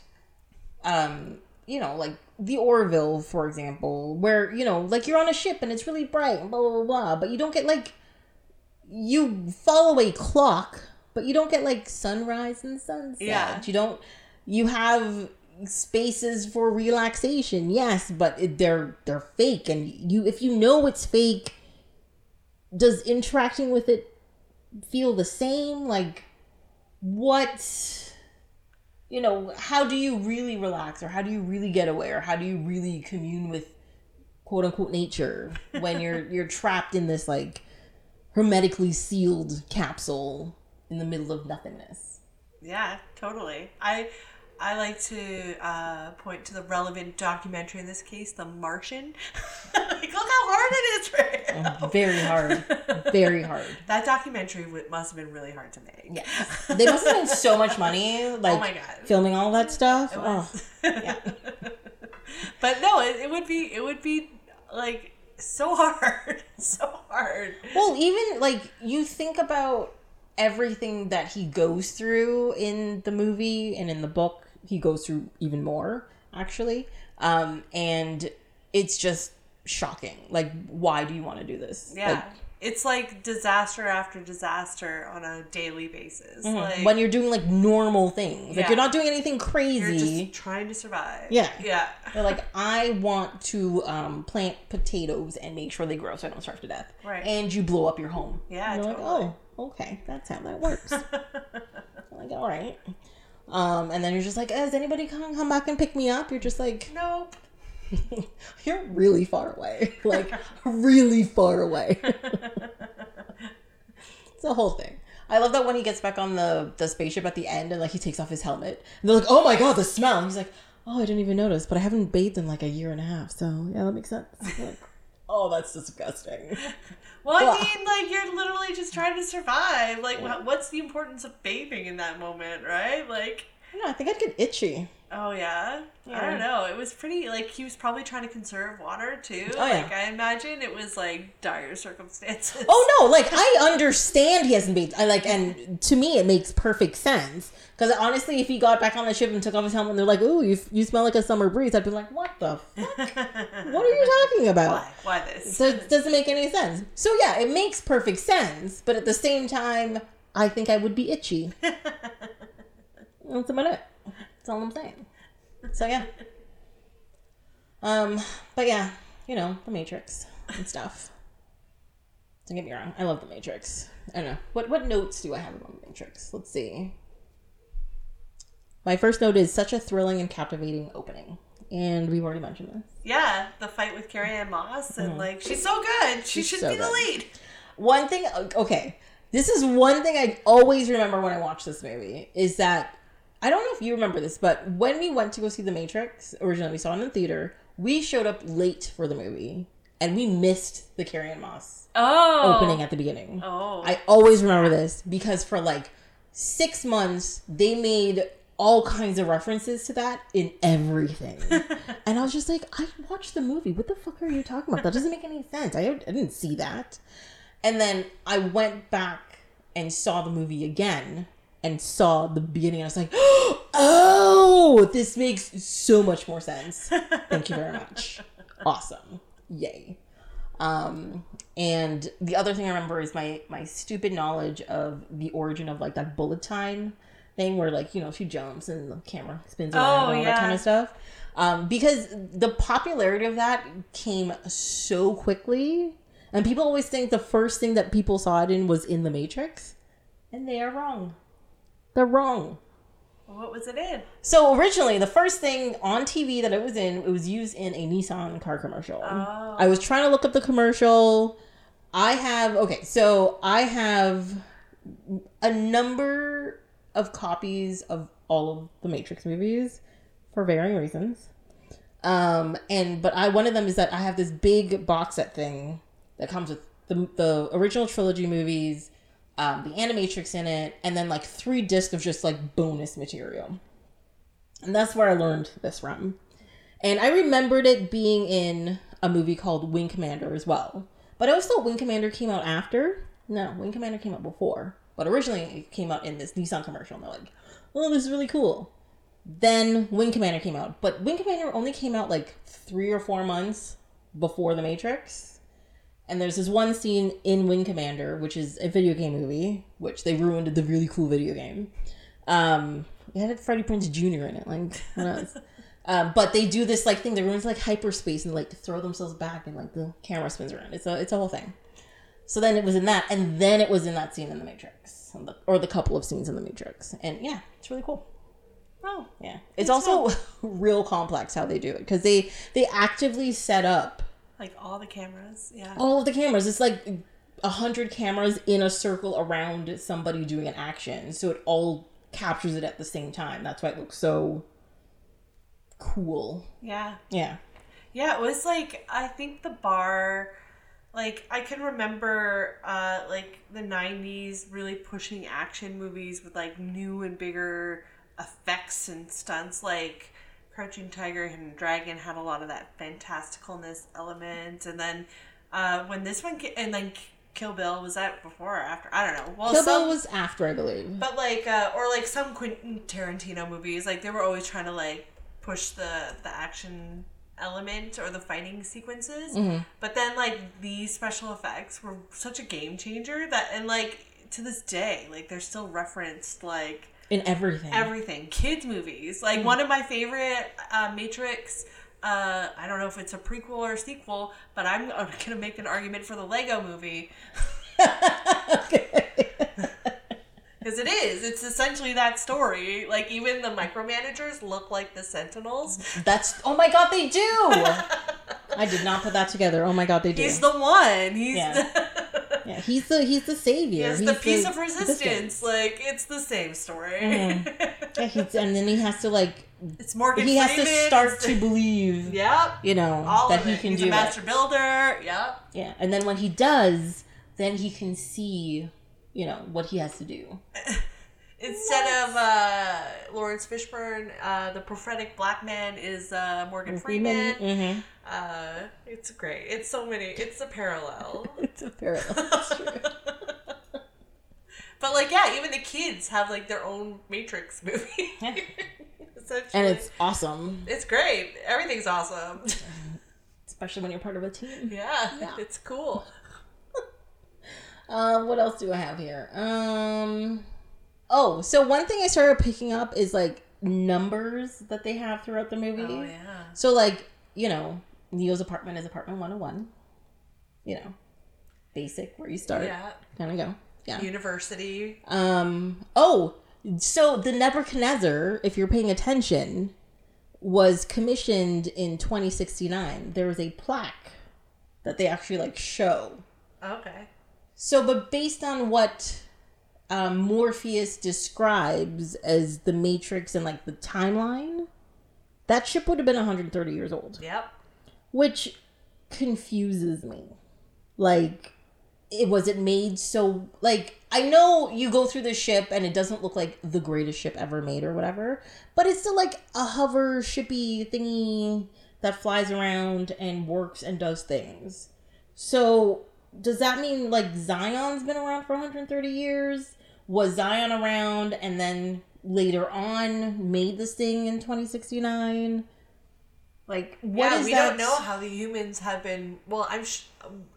um you know like the Orville for example where you know like you're on a ship and it's really bright and blah blah blah, blah but you don't get like you follow a clock but you don't get like sunrise and sunset. Yeah. You don't. You have spaces for relaxation, yes, but it, they're they're fake, and you if you know it's fake, does interacting with it feel the same? Like, what? You know, how do you really relax, or how do you really get away, or how do you really commune with quote unquote nature when [laughs] you're you're trapped in this like hermetically sealed capsule in the middle of nothingness. Yeah, totally. I I like to uh, point to the relevant documentary in this case, The Martian. [laughs] like, look how hard it is for him. Very hard. Very hard. [laughs] That documentary w- must have been really hard to make. Yes. They must have spent so much money, [laughs] like oh my God. filming all that stuff. It Oh, yeah. but no, it, it would be it would be like so hard, so hard. Well, even like you think about everything that he goes through in the movie and in the book, he goes through even more actually. Um, and it's just shocking. Like, why do you want to do this? Yeah. Like, it's like disaster after disaster on a daily basis. Like when you're doing like normal things, like you're not doing anything crazy. you're just trying to survive. Yeah. Yeah. They're like, I want to um, plant potatoes and make sure they grow so I don't starve to death. Right. And you blow up your home. Yeah, And you're totally. like, oh, okay, that's how that works. I'm [laughs] like, all right. Um, and then you're just like, has anybody come come back and pick me up? You're just like, Nope. [laughs] you're really far away, [laughs] like really far away. [laughs] it's a whole thing. I love that when he gets back on the the spaceship at the end and like he takes off his helmet and they're like, "Oh my god, the smell!" And he's like, "Oh, I didn't even notice, but I haven't bathed in like a year and a half, so yeah, that makes sense." Like, oh, that's disgusting. Well. I mean, like you're literally just trying to survive. Like, wha- what's the importance of bathing in that moment, right? Like, I don't know. I think I'd get itchy. Oh yeah, I don't know. It was pretty. Like he was probably trying to conserve water too. Oh, yeah. Like I imagine it was like dire circumstances. Oh no, [laughs] like I understand he hasn't bathed. I like, and to me, it makes perfect sense. Because honestly, if he got back on the ship and took off his helmet, and they're like, "Ooh, you you smell like a summer breeze," I'd be like, "What the fuck? what are you [laughs] talking about?" Why? Why this? So it doesn't make any sense. So yeah, it makes perfect sense, but at the same time, I think I would be itchy. [laughs] That's about it. That's all I'm saying. So yeah. Um, but yeah, you know, the Matrix and stuff. Don't get me wrong, I love the Matrix. I don't know. What what notes do I have about the Matrix? Let's see. My first note is such a thrilling and captivating opening. And we've already mentioned this. yeah, the fight with Carrie Ann Moss and like she's so good. She Mm-hmm. She's should so be the lead. One thing, okay, this is one thing I always remember when I watch this movie is that I don't know if you remember this, but when we went to go see The Matrix, originally we saw it in the theater, we showed up late for the movie and we missed the Carrie Ann Moss Oh. opening at the beginning. Oh. I always remember this because for like six months they made all kinds of references to that in everything. [laughs] and I was just like, I watched the movie. What the fuck are you talking about? That doesn't make any sense. I, I didn't see that. And then I went back and saw the movie again and saw the beginning. And I was like, [gasps] oh, this makes so much more sense. Thank you very much. [laughs] Awesome. Yay. Um, and the other thing I remember is my my stupid knowledge of the origin of like that bullet time thing where like you know she jumps and the camera spins around Oh, and all that kind of stuff. Um, because the popularity of that came so quickly, and people always think the first thing that people saw it in was in the Matrix, and they are wrong. They're wrong. What was it in? So originally, the first thing on TV that it was in, it was used in a Nissan car commercial. Oh. I was trying to look up the commercial. I have okay, so I have a number of copies of all of the Matrix movies for varying reasons. Um, and but I one of them is that I have this big box set thing that comes with the the original trilogy movies, um, the Animatrix in it, and then like three discs of just like bonus material. And that's where I learned this from. And I remembered it being in a movie called Wing Commander as well. But I always thought Wing Commander came out after. No, Wing Commander came out before. But originally it came out in this Nissan commercial. And they're like, oh, this is really cool. Then Wing Commander came out. But Wing Commander only came out like three or four months before The Matrix. And there's this one scene in Wing Commander, which is a video game movie, which they ruined the really cool video game. Um, it had Freddie Prinze Jr. in it. Like? [laughs] Um, but they do this like thing. They run into like hyperspace and like throw themselves back, and like the camera spins around. It's a it's a whole thing. So then it was in that, and then it was in that scene in the Matrix, or the couple of scenes in the Matrix, and yeah, it's really cool. Oh, Yeah, it's also [laughs] real complex how they do it because they they actively set up like all the cameras. Yeah. all of the cameras. It's like a hundred cameras in a circle around somebody doing an action, so it all captures it at the same time. That's why it looks so cool. Yeah. Yeah. Yeah, it was like I think the bar like I can remember uh like the 90s really pushing action movies with like new and bigger effects and stunts like Crouching Tiger and Dragon had a lot of that fantasticalness element and then uh when this one and then Kill Bill was that before or after? I don't know. Well, Kill some, Bill was after, I believe. but like, uh, or like some Quentin Tarantino movies, like they were always trying to like push the the action element or the fighting sequences. Mm-hmm. But then like these special effects were such a game changer that, and like to this day, like they're still referenced like In everything. everything. Kids movies, like one of my favorite uh, Matrix. Uh, I don't know if it's a prequel or a sequel, but I'm [laughs] gonna make an argument for the Lego movie. [laughs] Because it is. It's essentially that story. Like, even the micromanagers look like the Sentinels. That's oh my god, they do. [laughs] I did not put that together. Oh my god, they do. He's the one. He's Yeah. the, yeah, he's the he's the savior. he's he's the piece of resistance. resistance. Like, it's the same story. [laughs] Yeah, he's, and then he has to like it's Morgan he has to start to believe, Yep. you know, All that he it. can He's do a it. master builder. Yep. Yeah, and then when he does, then he can see, you know, what he has to do. [laughs] Instead of uh, Laurence Fishburne, uh, the prophetic black man is uh, Morgan Freeman. Mm-hmm. Uh, it's great. It's so many. It's a parallel. [laughs] It's a parallel. It's [laughs] true. But like, yeah, even the kids have like their own Matrix [laughs] movie. And it's awesome, it's great. Everything's awesome. especially when you're part of a team. Yeah, Yeah. it's cool. Um, what else do I have here? Um, oh, so one thing I started picking up is like numbers that they have throughout the movie. Oh yeah. So like, you know, Neo's apartment is apartment 101. You know, basic where you start. Yeah. Kind of go. Yeah. University. Um. Oh, so the Nebuchadnezzar, if you're paying attention, was commissioned in 2069. There was a plaque that they actually like show. Okay. So, but based on what um, Morpheus describes as the Matrix and like the timeline, that ship would have been 130 years old, Yep. Which confuses me. Like, it was it made so like I know you go through the ship and it doesn't look like the greatest ship ever made or whatever, but it's still like a hover shippy thingy that flies around and works and does things. So does that mean like Zion's been around for 130 years? Was Zion around and then later on made this thing in 2069? Like what yeah, we that? don't know how the humans have been. Well, I'm, sh-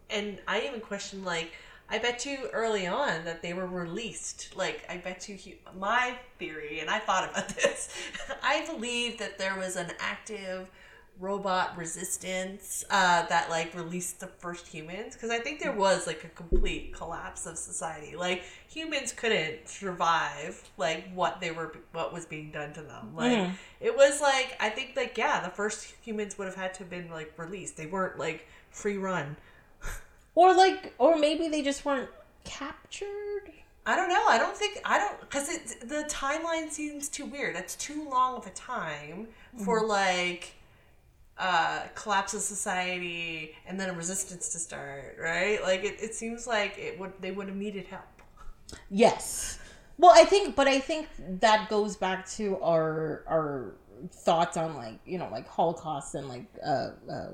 and I even question like, I bet you early on that they were released. Like, I bet you, hu- my theory, and I thought about [laughs] this. I believe that there was an active robot resistance uh, that like released the first humans because I think there was like a complete collapse of society. Like humans couldn't survive like what they were what was being done to them. Like Mhm. it was like I think like yeah, the first humans would have had to have been like released. They weren't like free run. [laughs] Or like, or maybe they just weren't captured. I don't know. I don't think I don't because it the timeline seems too weird. That's too long of a time for like uh, collapse of society and then a resistance to start, right? Like it, it seems like it would they would have needed help. Yes. Well, I think, but I think that goes back to our our thoughts on like you know like Holocaust and like uh, uh,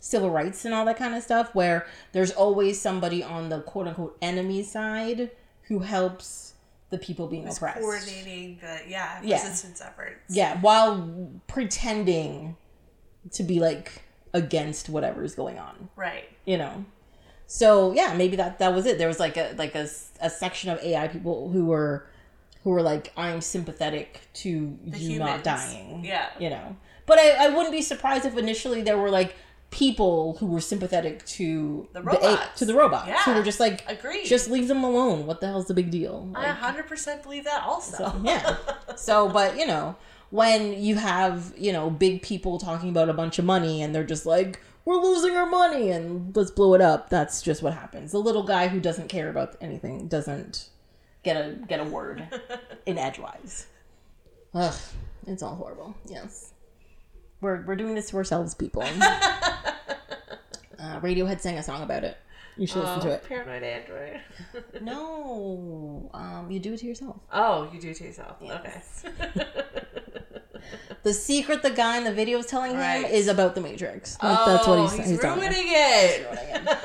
civil rights and all that kind of stuff, where there's always somebody on the quote unquote enemy side who helps the people being oppressed. coordinating the yeah, Yeah. resistance efforts. Yeah, while pretending to be like against whatever's going on. Right. you know so yeah maybe that that was it there was like a like a, a section of ai people who were who were like i'm sympathetic to you not dying Yeah. you know but I, I wouldn't be surprised if initially there were like people who were sympathetic to The A- robots. to the robots who were just like Agreed. just leave them alone what the hell's the big deal I 100% believe that also. so, yeah. [laughs] So, but you know, when you have you know big people talking about a bunch of money and they're just like, "We're losing our money and let's blow it up," that's just what happens. The little guy who doesn't care about anything doesn't get a get a word [laughs] in edgewise. Ugh, it's all horrible. Yes, we're we're doing this to ourselves, people. [laughs] Uh, Radiohead sang a song about it. You should listen to it. Paranoid Android. No, um, you do it to yourself. Oh, you do it to yourself. Okay. [laughs] The secret the guy in the video is telling him is about the Matrix. That- that's what he's, Oh, he's, him. ruining it.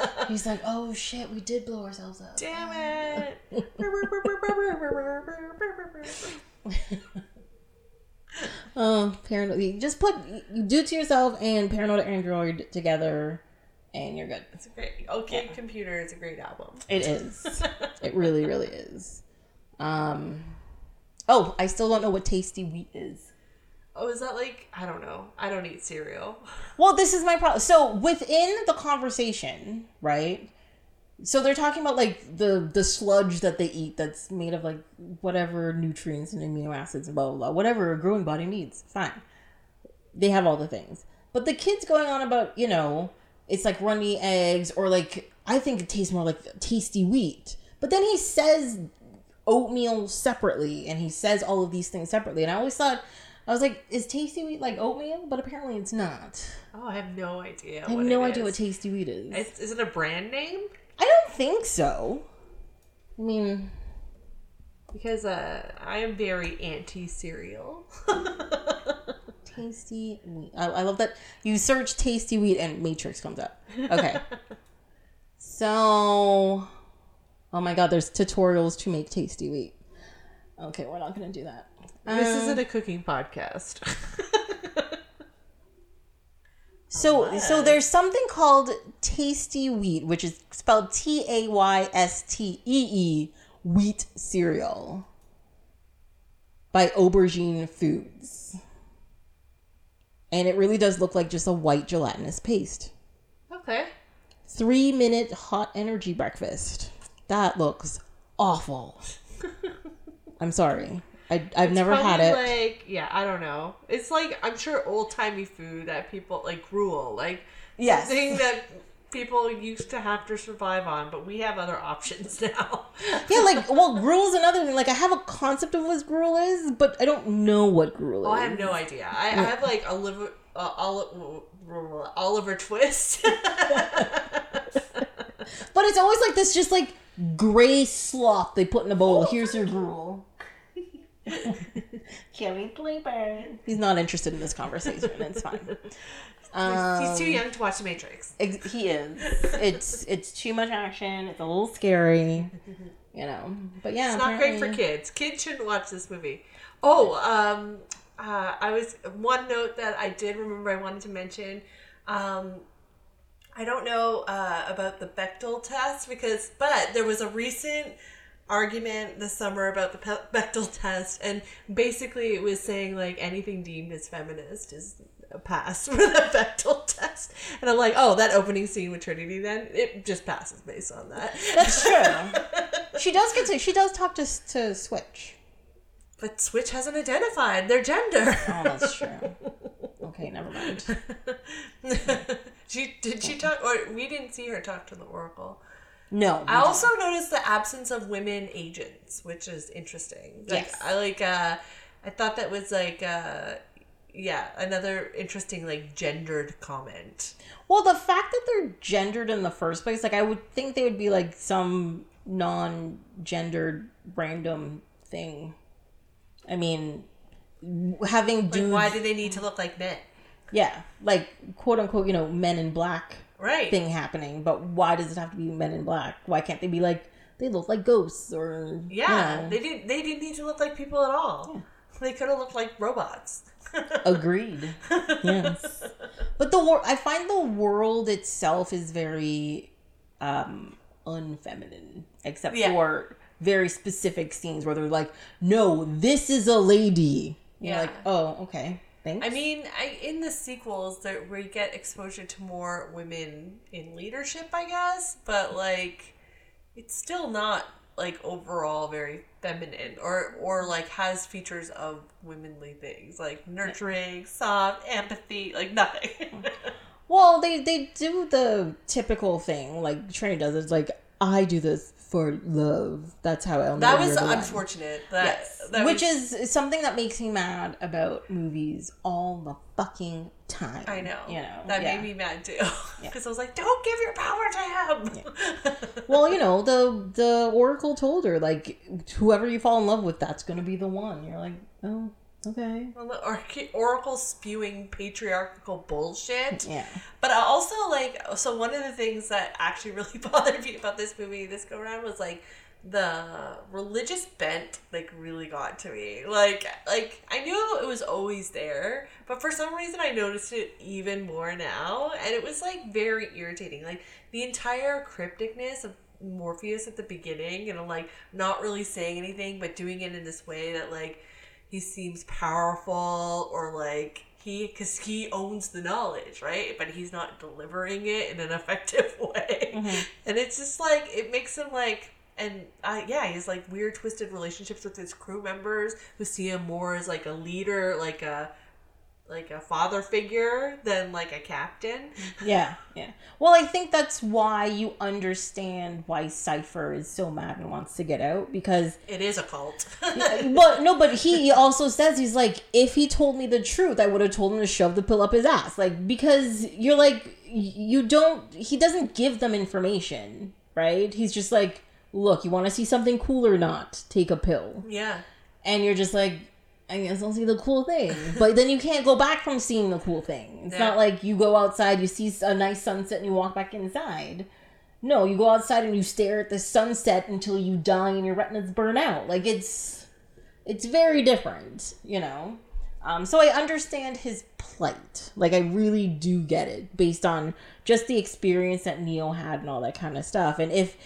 [laughs] He's like, oh shit, we did blow ourselves up. Damn [laughs] it. [laughs] Oh, paranoid. Just put you do it to yourself and Paranoid Android together, and you're good. it's a great. Okay, computer. It's a great album. It is. it really, really is. Um. Oh, I still don't know what tasty wheat is. Oh, is that like I don't know. I don't eat cereal. [laughs] Well, this is my problem. So within the conversation, right? So they're talking about like the the sludge that they eat that's made of like whatever nutrients and amino acids and blah blah blah, whatever a growing body needs. Fine, they have all the things. But the kids going on about you know it's like runny eggs or like I think it tastes more like tasty wheat. But then he says oatmeal separately and he says all of these things separately and i always thought i was like is tasty wheat like oatmeal? But apparently it's not. Oh, I have no idea. i have no idea what tasty wheat is. Is, is it a brand name? i don't think so. I mean Because uh, I am very anti cereal. [laughs] tasty wheat. I, I love that you search tasty wheat and matrix comes up. Okay. [laughs] So oh my god there's tutorials to make tasty wheat. Okay we're not gonna do that this Um, isn't a cooking podcast. [laughs] So so there's something called Tasty Wheat, which is spelled T A Y S T E E wheat cereal by Aubergine Foods. And it really does look like just a white gelatinous paste. okay. 3 minute hot energy breakfast. That looks awful. [laughs] I'm sorry. I I've never had it. Like, yeah, I don't know. It's like I'm sure old timey food that people like gruel, like Yes. something that people used to have to survive on, but we have other [laughs] options now. Yeah, like well, gruel is another thing. Like I have a concept of what gruel is, but I don't know what gruel is. Oh, I have no idea. I, I have like Oliver, uh, Oliver, [laughs] Oliver Twist. [laughs] But it's always like this, just like gray slop they put in a bowl. Here's your gruel. [laughs] Carrie Sleeper. He's not interested in this conversation. It's fine. Um, He's too young to watch The Matrix. ex- he is. It's it's too much action. It's a little scary. You know. But yeah, It's not great for kids. Kids shouldn't watch this movie. Oh, um, uh, I was one note that I did remember I wanted to mention. Um, I don't know uh, about the Bechdel test because, but there was a recent argument this summer about the Pe- Bechdel test, and basically it was saying like anything deemed as feminist is a pass [laughs] for the Bechdel test, and I'm like, oh, that opening scene with Trinity, then it just passes based on that. That's true. [laughs] she does get to. She does talk to to Switch. But Switch hasn't identified their gender. Oh, that's true. Okay, never mind. [laughs] she did she talk or we didn't see her talk to the Oracle. No. I also noticed the absence of women agents, which is interesting. Like, Yes. I like uh I thought that was like uh yeah, another interesting like gendered comment. Well, the fact that they're gendered in the first place, like I would think they would be like some non-gendered random thing. I mean, having Like, dudes, why do they need to look like men? yeah, like quote unquote, you know, men in black Right. thing happening. But why does it have to be men in black? Why can't they be like they look like ghosts or Yeah, you know, they didn't. They didn't need to look like people at all. They could have looked like robots. [laughs] Agreed. yes. But the wor- I find the world itself is very um unfeminine except Yeah. for very specific scenes where they're like, "No, this is a lady." You're Yeah. like, "Oh, okay. Thanks." I mean, I, in the sequels, there we get exposure to more women in leadership, I guess, but like, it's still not like overall very feminine, or or like has features of womanly things like nurturing, soft, empathy, like nothing. [laughs] well, they they do the typical thing like Trinity does. It's like, "I do this for love." That's how Elmer that was You're the one. unfortunate. That, Yes. that Which was- is something that makes me mad about movies all the fucking time. I know. You know. That yeah. made me mad too. Because [laughs] I was like, don't give your power to him. Well, you know, the the Oracle told her, like, whoever you fall in love with, that's gonna be the one. You're like, oh, okay. Well, the Or- Oracle spewing patriarchal bullshit. Yeah. But I also like so one of the things that actually [laughs] really bothered me about this movie this go around was like the religious bent like really got to me. Like like I knew it was always there, but for some reason I noticed it even more now and it was like very irritating. Like the entire crypticness of Morpheus at the beginning and like not really saying anything but doing it in this way that like he seems powerful or like he because he owns the knowledge right? But he's not delivering it in an [laughs] effective way. And it's just like it makes him like and uh, yeah he's like weird twisted relationships with his crew members who see him more as like a leader like a like a father figure than like a captain [laughs] Yeah, yeah. Well, I think that's why you understand why Cypher is so mad and wants to get out because it is a cult [laughs] but no, but he also says he's like, if he told me the truth, I would have told him to shove the pill up his ass. Like because you're like, you don't. He doesn't give them information, right? He's just like, look, you want to see something cool or not? Take a pill, yeah and you're just like. I guess I'll see the cool thing, but then you can't go back from seeing the cool thing. It's Yeah. not like you go outside, you see a nice sunset, and you walk back inside. No, you go outside and you stare at the sunset until you die and your retinas burn out. Like it's it's very different, you know. Um, so I understand his plight. Like I really do get it based on just the experience that Neo had and all that kind of stuff. And if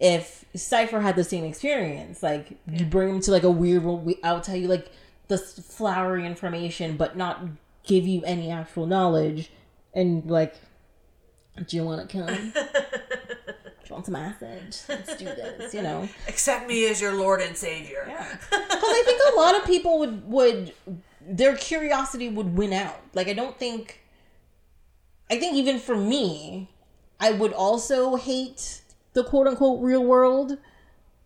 if Cypher had the same experience, like you bring him to like a weird world, I'll tell you like the flowery information, but not give you any actual knowledge, and like, do you want to come? [laughs] do you want some acid? Let's do this. You know. [laughs] accept me as your lord and savior Because I think a lot of people would would their curiosity would win out. Like I don't think. I think even for me, I would also hate the quote unquote real world,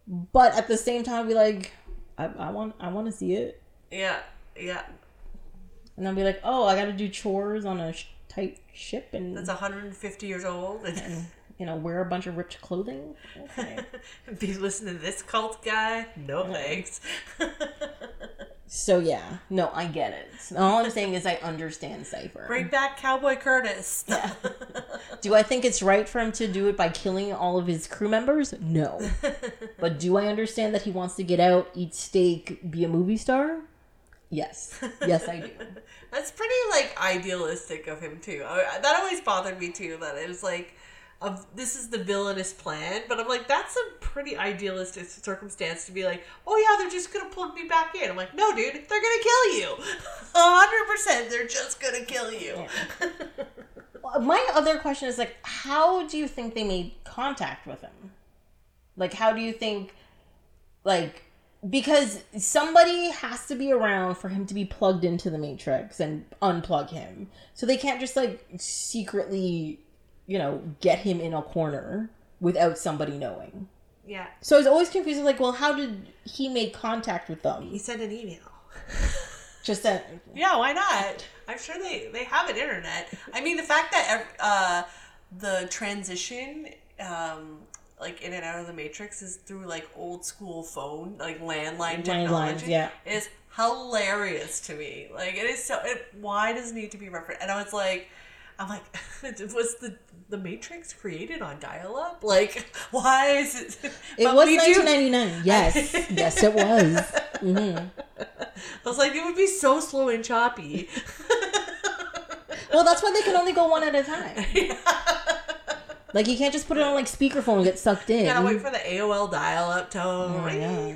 but at the same time, be like, I, I want I want to see it, yeah yeah and then be like, oh, I got to do chores on a sh- tight ship and that's 150 years old and [laughs] you know wear a bunch of ripped clothing. Okay. [laughs] be listening to this cult guy no thanks [laughs] so yeah, no, I get it. All I'm saying is I understand Cypher. bring back cowboy curtis Do I think it's right for him to do it by killing all of his crew members? No. but do I understand that he wants to get out, eat steak, be a movie star? Yes. [laughs] Yes, I do. that's pretty like idealistic of him too I, that always bothered me too that it was like of this is the villainous plan but i'm like that's a pretty idealistic circumstance to be like oh yeah they're just gonna plug me back in i'm like no dude they're gonna kill you [laughs] 100% they're just gonna kill you [laughs] uh, My other question is like, how do you think they made contact with him? Like, how do you think, like, because somebody has to be around for him to be plugged into the Matrix and unplug him. So they can't just, like, secretly, you know, get him in a corner without somebody knowing. yeah So I was always confused, like, well, how did he make contact with them? he sent an email [laughs] Just that. Yeah, why not? I'm sure they they have an internet. I mean, the fact that uh, the transition, um, like in and out of the matrix, is through like old school phone, like landline technology. yeah. is hilarious to me. Like it is so. It, why does it need to be referenced? And I was like. I'm like, [laughs] was the the Matrix created on dial up? Like, [laughs] why is it? [laughs] It But was we do- 1999. Yes, yes, it was. hmm I was like, it would be so slow and choppy. Well, that's why they can only go one at a time. Like you can't just put it on like speakerphone and get sucked in. Gotta wait for the AOL dial-up tone. Oh, yeah.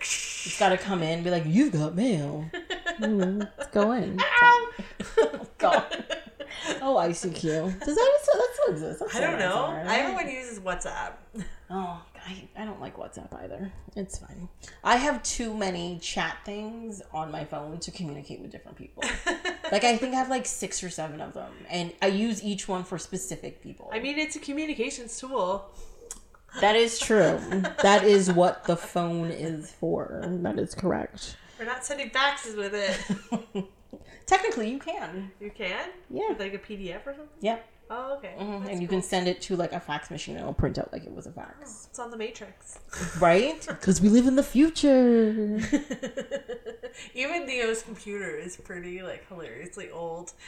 It's got to come in and be like, "You've got mail." [laughs] Mm, let's go in. [laughs] God. Oh, ICQ. Does that still, that still exist? That's I don't still know. around, right? Everyone uses WhatsApp. Oh, I, I don't like WhatsApp either. It's fine. I have too many chat things on my phone to communicate with different people. [laughs] like I think I have like six or seven of them, and I use each one for specific people. I mean, it's a communications tool. that is true. [laughs] that is what the phone is for. That is correct. We're not sending faxes with it. [laughs] Technically, you can. You can? Yeah. With like a PDF or something? Yep. Oh, okay. Mhm, That's And you cool. can send it to like a fax machine and it'll print out like it was a fax. It's on the Matrix. [laughs] Right? Because we live in the future. [laughs] Even Neo's computer is pretty like hilariously old. [laughs]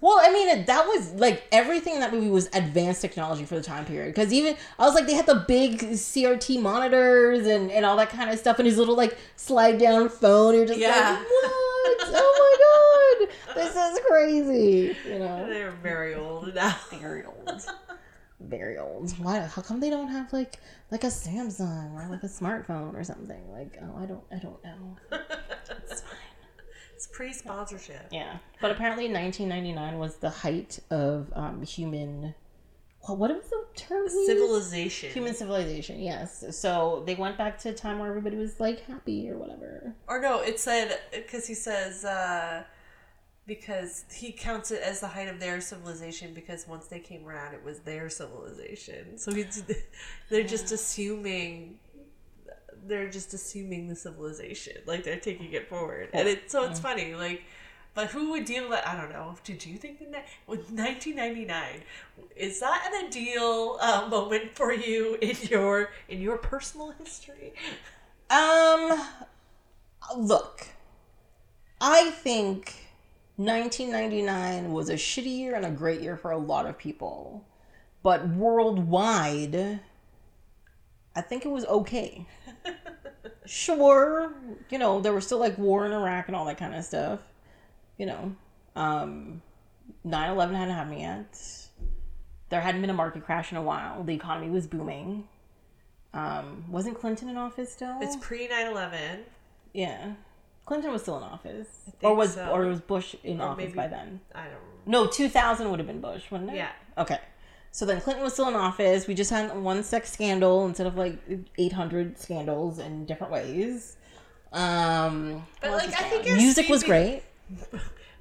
Well, I mean, that was like everything in that movie was advanced technology for the time period. Because even I was like, they had the big CRT monitors and, and all that kind of stuff, and his little like slide down phone. You're just Yeah. like, what? oh my god, [laughs] this is crazy. You know, They're very old now. [laughs] very old, very old. Why? How come they don't have like like a Samsung or like a smartphone or something? Like, oh, I don't, I don't know. It's fine. It's pre-sponsorship. Yeah, but apparently 1999 was the height of um, human. Well, what was the term? Civilization. Human civilization. Yes. So they went back to a time where everybody was like happy or whatever. Or no, it said because he says uh, because he counts it as the height of their civilization because once they came around, it was their civilization. So he's, [laughs] they're just assuming they're just assuming the civilization, like they're taking it forward, and it so it's funny, like. But who would deal that? I don't know. Did you think that with 1999 is that an ideal uh, moment for you in your in your personal history? Um, look, I think 1999 was a shitty year and a great year for a lot of people, but worldwide, I think it was okay. [laughs] sure, you know, there was still like war in Iraq and all that kind of stuff. You know, um, 9 11 hadn't happened yet. There hadn't been a market crash in a while. The economy was booming. Um, wasn't Clinton in office still? It's pre 9 11. Yeah. Clinton was still in office. Or was so. or was Bush in Or office maybe- by then? I don't know. No, 2000 would have been Bush, wouldn't it? Yeah. Okay. So then Clinton was still in office. We just had one sex scandal instead of like 800 scandals in different ways. Um, But, like, I think music was great. [laughs]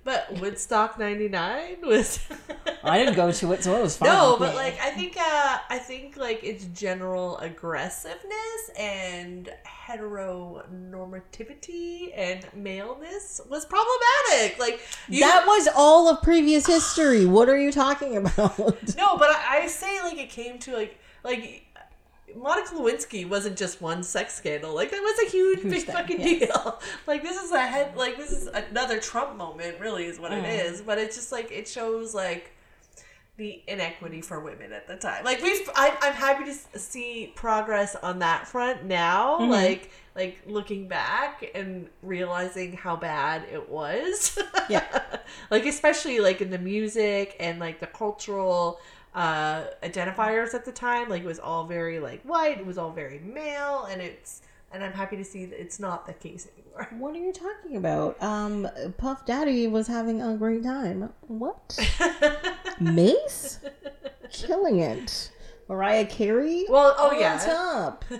But Woodstock 99 was. [laughs] I didn't go to it, so it was fine. No, but like I think uh I think like its general aggressiveness and heteronormativity and maleness was problematic. Like you that was all of previous history. What are you talking about? [laughs] No, but I, I say like it came to like like Monica Lewinsky wasn't just one sex scandal. Like that was a huge, big fucking yes. deal. [laughs] Like this is a head. Like this is another Trump moment. Really, is what Mm. it is. But it's just like it shows like the inequity for women at the time. Like we've, I, I'm happy to see progress on that front now. Mm-hmm. Like like looking back and realizing how bad it was. Yeah. [laughs] like especially like in the music and like the cultural uh identifiers at the time like it was all very like white it was all very male and it's and i'm happy to see that it's not the case anymore What are you talking about? Um, Puff Daddy was having a great time. What? [laughs] Mase? Killing it. Mariah Carey? well oh yeah top. [laughs]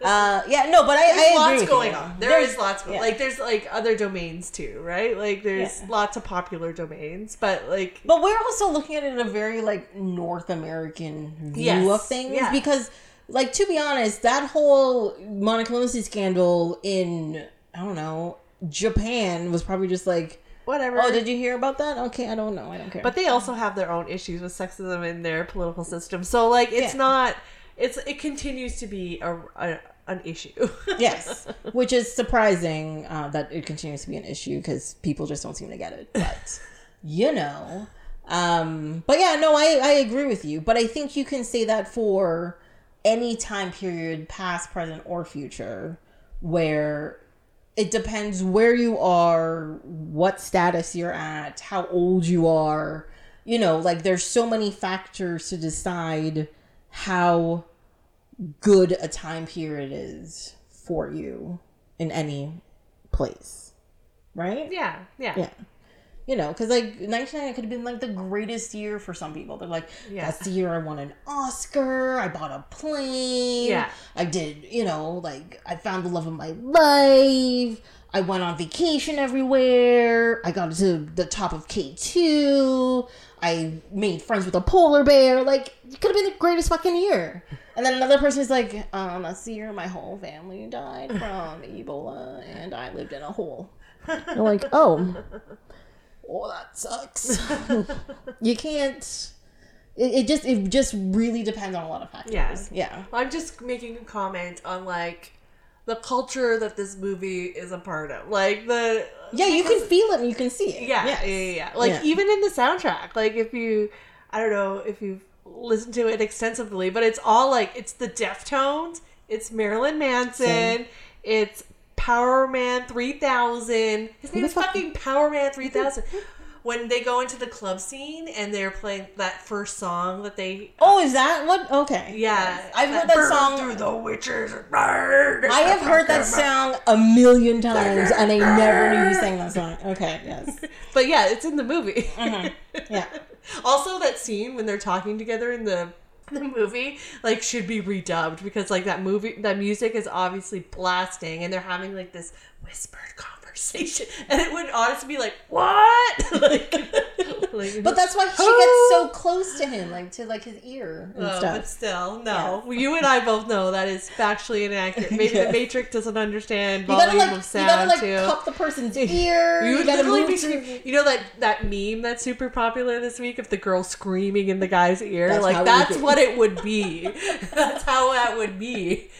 Uh, yeah, no, but I, there's I lots going you. on There There's- is lots going yeah. like there's like other domains too right like there's Yeah. lots of popular domains but like But we're also looking at it in a very like North American view Yes, of things yeah. because, like, to be honest, that whole Monica Lewinsky scandal in I don't know Japan was probably just like, Whatever. oh, did you hear about that? Okay, I don't know. I don't care. But they also have their own issues with sexism in their political system. So like it's Yeah. not it's it continues to be a, a an issue. [laughs] yes, which is surprising uh, that it continues to be an issue because people just don't seem to get it. [laughs] But you know, um, but yeah, no, I I agree with you. But I think you can say that for any time period, past, present, or future, where it depends where you are, what status you're at, how old you are. You know, like there's so many factors to decide how good a time period is for you in any place. Right? yeah, yeah. Yeah. You know, because like 1990 could have been like the greatest year for some people. They're like, Yeah. that's the year I won an Oscar. I bought a plane. Yeah. I did, you know, like I found the love of my life. I went on vacation everywhere. I got to the top of K2. I made friends with a polar bear. Like, it could have been the greatest fucking year. And then another person is like, um, that's the year my whole family died from Ebola and I lived in a hole. You're like, oh, oh, that sucks. [laughs] you can't. It, it just it just really depends on a lot of factors. Yeah. Yeah. I'm just making a comment on like the culture that this movie is a part of. Like the Yeah, you can feel it and you can see it. Yeah, Yes. yeah, yeah, yeah. Like Yeah. even in the soundtrack, like if you, I don't know if you've listened to it extensively, but it's all like it's the Deftones, it's Marilyn Manson, Same. it's Power Man three thousand. His name is fuck- fucking Power Man three thousand. When they go into the club scene and they're playing that first song that they, Oh, is that what? Okay. yeah, I've heard that song- through the witches. I have heard that song a million times and I never knew you sang that song. Okay, yes. [laughs] But yeah, it's in the movie. Mm-hmm. Yeah. [laughs] Also, that scene when they're talking together in the [laughs] the movie like should be redubbed because like that movie that music is obviously blasting and they're having like this whispered conversation [laughs] and it would honestly be like what [laughs] like, like But that's why she gets so close to him, like to like his ear and Oh, stuff. but still, no. You and I both know that is factually inaccurate. Maybe [laughs] Yeah. the Matrix doesn't understand You volume gotta like of you sound gotta like too. cup the person's ear. You You, would gotta literally move be to- screaming. You know that that meme that's super popular this week of the girl screaming in the guy's ear. That's like that's what it would be. that's how that would be.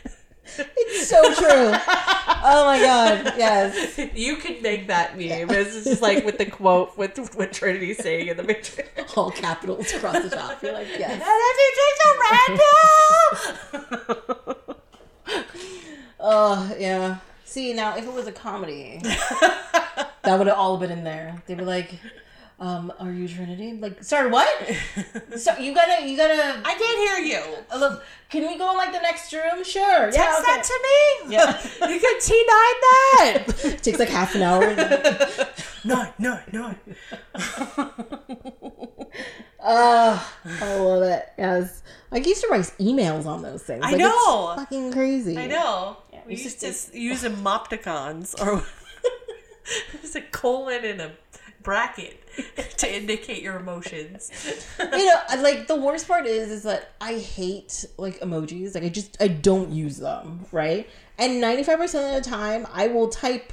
It's so true. oh my god, yes. You could make that meme. It's just like with the quote with what Trinity's saying in the Matrix. All capitals across the top. You're like, yes. And if you take a red pill. [laughs] Oh yeah. See now, if it was a comedy, [laughs] that would have all been in there. They'd be like, um, "Are you Trinity?" Like, sorry, what? [laughs] so you gotta, you gotta. I can't hear you. uh, look, can we go in like the next room? Sure. Yeah. Text okay. that to me. Yeah. [laughs] you can T nine that. [laughs] takes like half an hour. nine, nine, nine. Oh, I love it. Yes, I used to write emails on those things. I Like, know. It's fucking crazy. I know. we we used just to use emopticons or just a colon and a bracket [laughs] to indicate your emotions. you know, like the worst part is, is that I hate like emojis. Like I just, I don't use them, right? And ninety five percent of the time, I will type,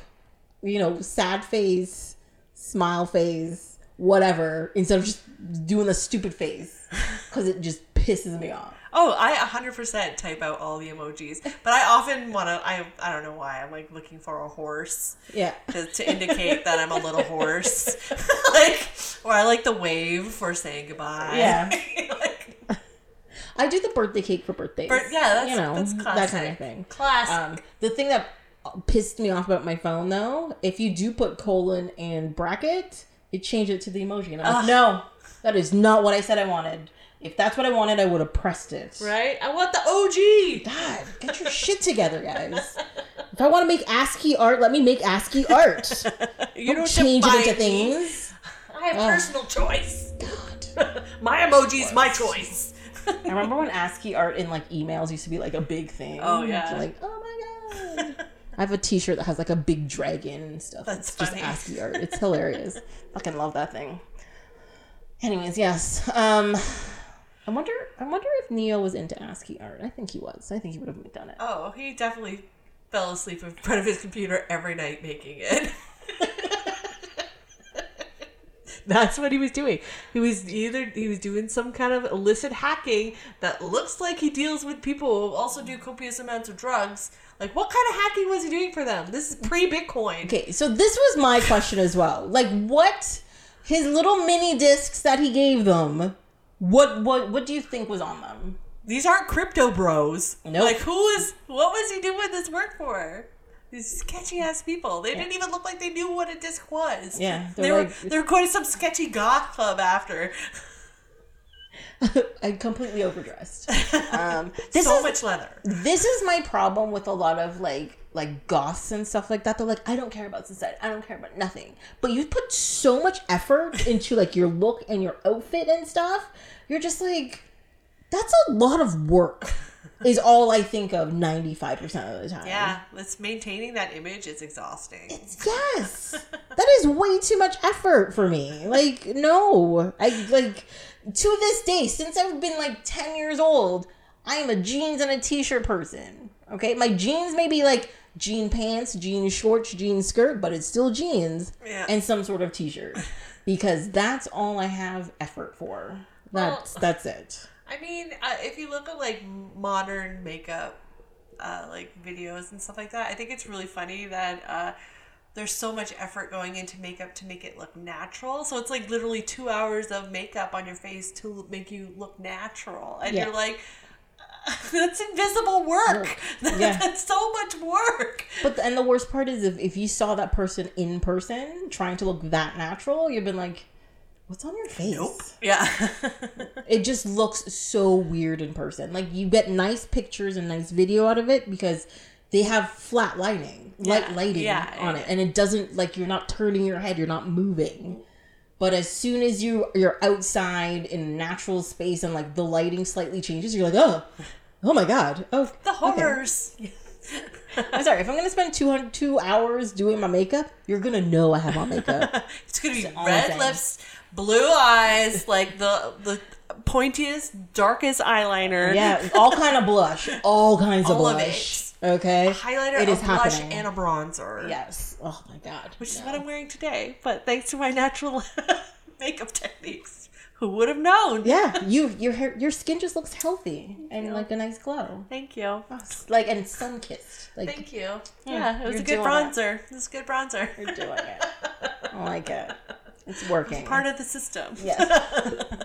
you know, sad face, smile face, whatever, instead of just doing the stupid face, because it just pisses me off. Oh, I 100% type out all the emojis, but I often want to. I I don't know why. I'm like looking for a horse Yeah. to, to indicate that I'm a little horse, [laughs] like, or I like the wave for saying goodbye. Yeah. [laughs] like, [laughs] I do the birthday cake for birthdays. but yeah, that's you know that's that kind of thing. Classic. Um, the thing that pissed me off about my phone though, if you do put colon and bracket, it changed it to the emoji, and I'm like, no, that is not what I said I wanted. If that's what I wanted, I would have pressed it. right? I want the OG. God, get your [laughs] shit together, guys. If I want to make ASCII art, let me make ASCII art. [laughs] You Don't change it into me. things. I have Ugh. personal choice. God. [laughs] my emoji's my choice. I remember when ASCII art in like emails used to be like a big thing. Oh, yeah. Like, oh my god. I have a T-shirt that has like a big dragon and stuff. That's it's just. ASCII art. It's hilarious. Fucking love that thing. Anyways, yes. Um, I wonder. I wonder if Neo was into ASCII art. I think he was. I think he would have done it. Oh, he definitely fell asleep in front of his computer every night making it. [laughs] That's what he was doing. He was either he was doing some kind of illicit hacking that looks like he deals with people who also do copious amounts of drugs. Like what kind of hacking was he doing for them? This is pre-Bitcoin. Okay, so this was my question as well. Like, what his little mini discs that he gave them? What what what do you think was on them? These aren't crypto bros. Nope. Like who is what was he doing this work for? These sketchy ass people. They didn't even look like they knew what a disc was. Yeah, They they're were they were going to some sketchy goth club after. [laughs] I completely overdressed. [laughs] Um, this so is much leather. this is my problem with a lot of like like goths and stuff like that. They're like, I don't care about society. I don't care about nothing. But you put so much effort [laughs] into like your look and your outfit and stuff. You're just like, that's a lot of work. Is all I think of ninety five percent of the time. Yeah, it's maintaining that image is exhausting. It's, Yes. that is way too much effort for me. Like, no. I like to this day, since I've been like 10 years old, I am a jeans and a t-shirt person. Okay? My jeans may be like jean pants, jean shorts, jean skirt, but it's still jeans Yeah. and some sort of t-shirt because that's all I have effort for. That's that's it. I mean, uh, if you look at like modern makeup, uh, like videos and stuff like that, I think it's really funny that uh, there's so much effort going into makeup to make it look natural. So it's like literally two hours of makeup on your face to make you look natural, and Yeah. you're like. [laughs] That's invisible work. [laughs] Yeah. That's [laughs] so much work. But and the worst part is if, if you saw that person in person trying to look that natural, you've been like, what's on your face? Yeah. [laughs] It just looks so weird in person. Like you get nice pictures and nice video out of it because they have flat lighting, light Yeah, lighting yeah, on yeah. it, and it doesn't like you're not turning your head, you're not moving. But as soon as you you're outside in a natural space and like the lighting slightly changes, you're like, oh, oh my god, oh, the okay. horrors. I'm sorry if I'm gonna spend two hundred two hours doing my makeup, you're gonna know I have on makeup. [laughs] It's gonna be all red lips, blue eyes, like the the pointiest, darkest eyeliner. yeah, all kind of blush, all kinds of All of blush. Okay, highlighter, It a is blush, happening. and a bronzer. Yes. Oh my god. Which is what I'm wearing today. But thanks to my natural [laughs] makeup techniques, who would have known? Yeah, you your hair your skin just looks healthy and like a nice glow. Thank you. Oh, like and sun kissed. Like Thank you. Yeah, it was a good doing it. bronzer. It was a good bronzer. you're doing it. I like it. [laughs] It's working. Part of the system. yes. [laughs]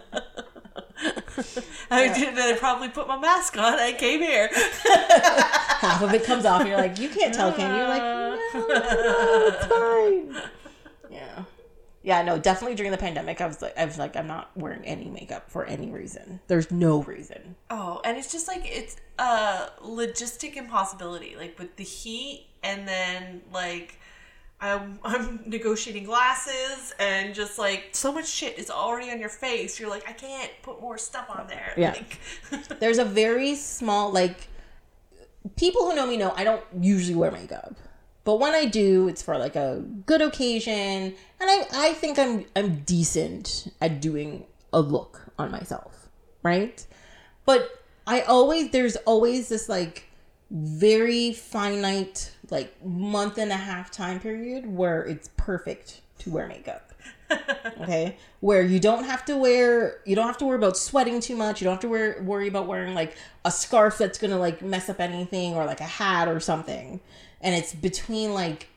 I did. That. I probably put my mask on. I came here. [laughs] Half of it comes off and you're like, you can't tell, can you? You're like, no, no, it's fine. Yeah. Yeah, no, definitely during the pandemic I was like I was like, I'm not wearing any makeup for any reason. There's no reason. Oh, and it's just like it's a logistic impossibility, like with the heat, and then like I'm [laughs] I'm negotiating glasses, and just like so much shit is already on your face. You're like, I can't put more stuff on there. Yeah. [laughs] Like, [laughs] There's a very small like people who know me know I don't usually wear makeup. But when I do, it's for like a good occasion, and I I think I'm I'm decent at doing a look on myself, right? But I always there's always this like very finite like month and a half time period where it's perfect to wear makeup. [laughs] Okay? Where you don't have to wear you don't have to worry about sweating too much. You don't have to wear, worry about wearing like a scarf that's gonna like mess up anything or like a hat or something. And it's between like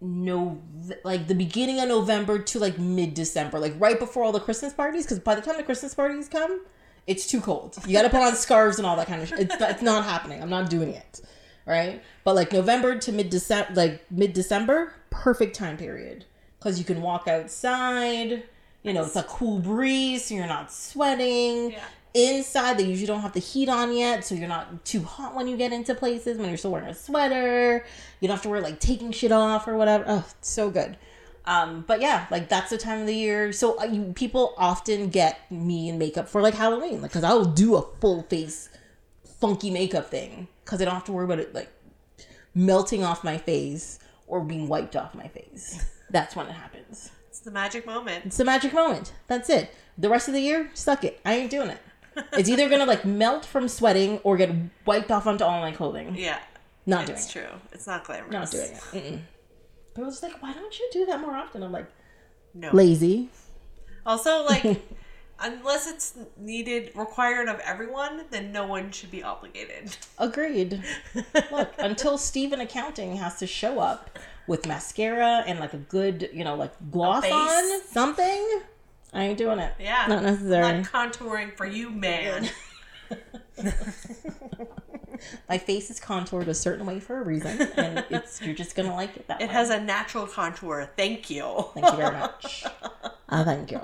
no like the beginning of november to like mid-december like right before all the christmas parties. Because by the time the christmas parties come it's too cold. You gotta put on [laughs] scarves and all that kind of shit it's, it's not happening. I'm not doing it right? But like november to mid-december like mid-december perfect time period. Because you can walk outside you know it's a cool breeze so you're not sweating. Yeah. inside they usually don't have the heat on yet so you're not too hot when you get into places when you're still wearing a sweater. You don't have to worry like taking shit off or whatever. Oh so good. Um but yeah like that's the time of the year. So uh, you, people often get me in makeup for like halloween like because i'll do a full face funky makeup thing because i don't have to worry about it like melting off my face or being wiped off my face [laughs] that's when it happens it's the magic moment. it's the magic moment. That's it. The rest of the year, suck it. I ain't doing it. [laughs] It's either gonna like melt from sweating or get wiped off onto all my clothing. Yeah. Not doing it's it. true. It's not glamorous. Not doing it. Mm-mm. People was like, why don't you do that more often? I'm like, No. lazy. Also, like, [laughs] unless it's needed, required of everyone, then no one should be obligated. Agreed. [laughs] Look, until Steven Accounting has to show up with mascara and like a good, you know, like gloss on something, I ain't doing it. Yeah. Not necessary. Not contouring for you, man. [laughs] My face is contoured a certain way for a reason, and it's you're just gonna like it that It way. has a natural contour. Thank you. Thank you very much. uh, [laughs] thank you.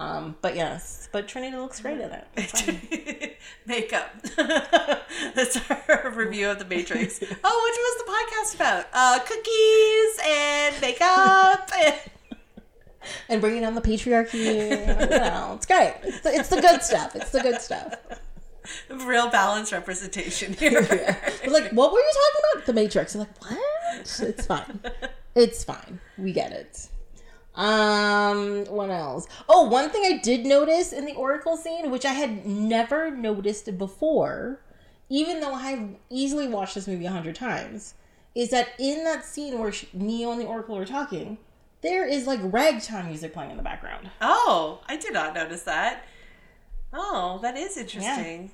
Um, but yes, but Trinity looks great in it. [laughs] Makeup. [laughs] That's our review of the Matrix. [laughs] Oh, which was the podcast about? Uh, cookies and makeup. And... and bringing down the patriarchy. You know, it's great. It's the, it's the good stuff. It's the good stuff. Real balanced representation here. We're like, what were you talking about? The Matrix. You're like, what? It's fine. It's fine. We get it. Um, what else? Oh, one thing I did notice in the Oracle scene, which I had never noticed before, even though I've easily watched this movie a hundred times, is that in that scene where she, Neo and the Oracle are talking, there is like ragtime music playing in the background. Oh, I did not notice that. Oh, that is interesting.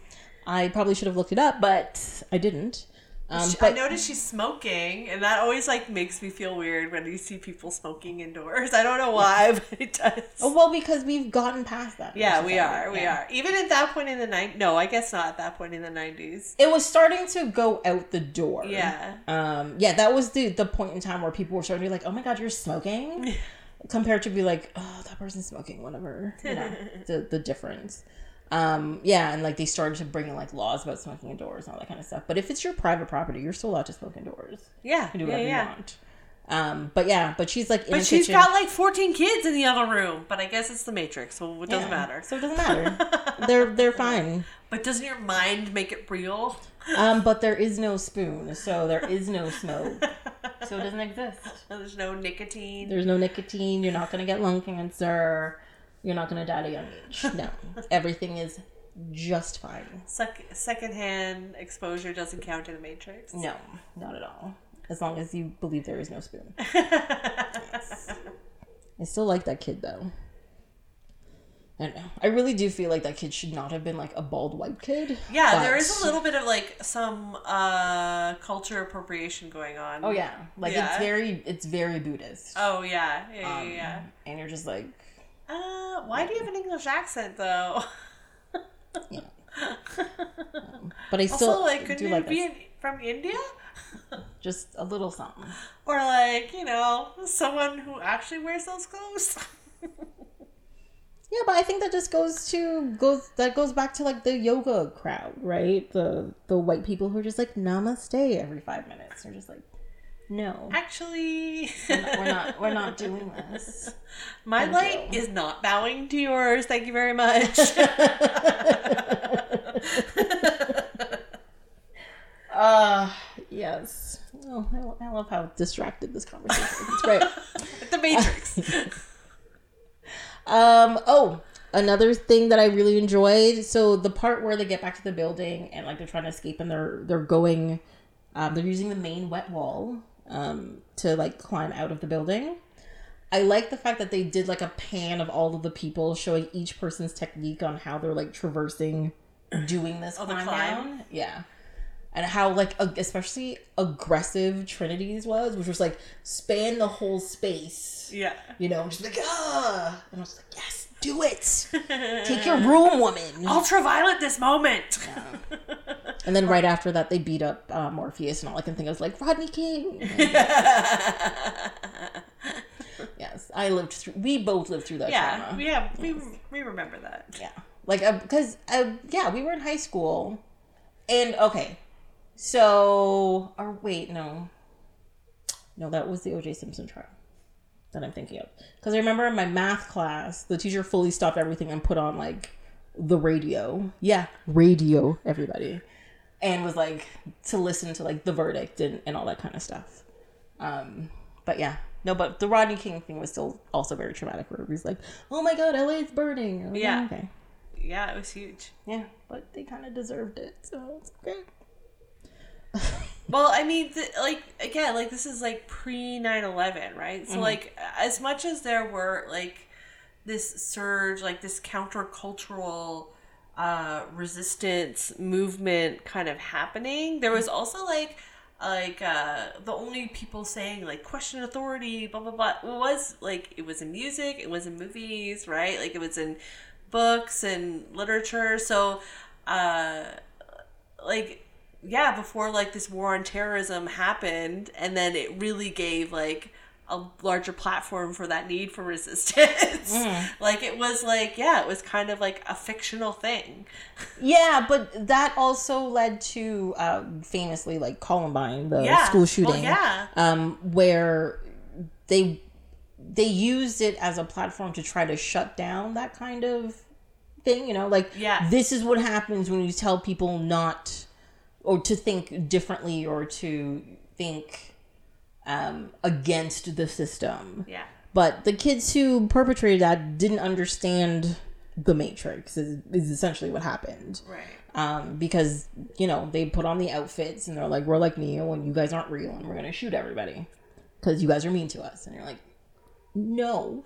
I probably should have looked it up, but I didn't. Um, I but noticed she's smoking, and that always like makes me feel weird when you see people smoking indoors. [laughs] I don't know why, but it does. Oh, well, because we've gotten past that. yeah, we are. We Yeah. are. Even at that point in the night. No, I guess not at that point in the nineties. It was starting to go out the door. Yeah. Um. Yeah, that was the the point in time where people were starting to be like, "Oh my god, you're smoking," [laughs] compared to be like, "Oh, that person's smoking." Whatever. You know, [laughs] the the difference. Um. Yeah, and like they started to bring in like laws about smoking indoors and all that kind of stuff. But if it's your private property, you're still allowed to smoke indoors. Yeah, You can do whatever yeah. you want. Um. But yeah, but she's like in But she's kitchen. got like fourteen kids in the other room. But I guess it's the Matrix, so it doesn't Yeah, matter. So it doesn't matter. they're they're [laughs] fine. But doesn't your mind make it real? Um, but there is no [laughs] spoon, so there is no smoke. So it doesn't [laughs] exist. There's no nicotine. There's no nicotine. You're not gonna get lung cancer. You're not gonna die at a young age. [laughs] No, everything is just fine. Sec- secondhand exposure doesn't count in the Matrix. No, not at all. As long as you believe there is no spoon. [laughs] Yes. I still like that kid though. I don't know. I really do feel like that kid should not have been like a bald white kid. Yeah, there but- is a little bit of like some uh culture appropriation going on. Oh yeah, like Yeah. it's very it's very Buddhist. Oh yeah, yeah, Um, yeah. yeah. And you're just like, Uh, why do you have an English accent though? [laughs] yeah. [laughs] But I still also, like, couldn't do you like be from India? [laughs] just a little something. Or like, you know, someone who actually wears those clothes? Yeah, but I think that just goes to goes that goes back to like the yoga crowd, right? The the white people who are just like namaste every five minutes. They're just like, no, actually, we're not we're not, we're not doing this. [laughs] my Thank light you. is not bowing to yours. Thank you very much. [laughs] Uh yes. Oh, I, I love how distracted this conversation is. It's great. [laughs] the Matrix. Um. Oh, another thing that I really enjoyed. So the part where they get back to the building and like they're trying to escape and they're they're going, um, they're using the main wet wall, um, to like climb out of the building. I like the fact that they did like a pan of all of the people showing each person's technique on how they're like traversing, doing this Oh, climb, climb? down. Yeah. And how like ag- especially aggressive Trinity's was, which was like span the whole space yeah. you know, just like ah, and I was like, yes, do it, [laughs] take your room, woman. Ultraviolet this moment. [laughs] And then right after that, they beat up uh, Morpheus, and all I can think of is like Rodney King. [laughs] yes, I lived through. We both lived through that yeah, trauma. we have we, we remember that. Yeah, like because uh, yeah, we were in high school, and okay, so or wait, no, no, that was the O.J. Simpson trial that I'm thinking of. Because I remember in my math class, the teacher fully stopped everything and put on like the radio. Yeah, radio, everybody, and was like to listen to like the verdict and, and all that kind of stuff. Um, but yeah. No, but the Rodney King thing was still also very traumatic. Where he was like, "Oh my God, LA is burning." Like, Yeah. Okay. Yeah, it was huge. Yeah, but they kind of deserved it, so it's okay. [laughs] Well, I mean, th- like again, like this is like pre 9-11, right? So Mm-hmm. like as much as there were like this surge, like this countercultural uh resistance movement kind of happening, there was also like like uh the only people saying like question authority blah blah blah. Was like it was in music it was in movies right? Like it was in books and literature. So uh like yeah before like this war on terrorism happened and then it really gave like a larger platform for that need for [laughs] resistance like it was like yeah it was kind of like a fictional thing [laughs] Yeah, but that also led to uh, famously like Columbine, the Yeah. school Well, shooting. yeah. Um, where they they used it as a platform to try to shut down that kind of thing. You know, like Yeah. this is what happens when you tell people not or to think differently or to think um, against the system. yeah But the kids who perpetrated that didn't understand the Matrix. Is, is essentially what happened. right Um, because you know they put on the outfits and they're like, "We're like Neo, and you guys aren't real, and we're gonna shoot everybody because you guys are mean to us." And you're like, "No,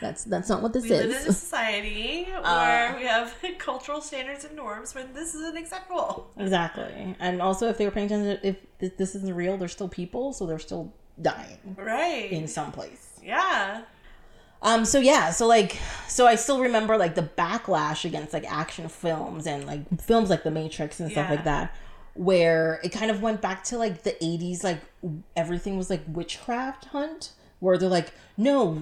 that's that's not what this we live in a is." society [laughs] Uh. where we have [laughs] cultural standards and norms when this isn't acceptable exactly. And also, if they were paying attention, if this, this isn't real, they're still people, so they're still dying right in some place. yeah Um, so yeah, so like, so I still remember like the backlash against like action films and like films like The Matrix and stuff Yeah. like that, where it kind of went back to like the 80s, like everything was like witchcraft hunt, where they're like, no,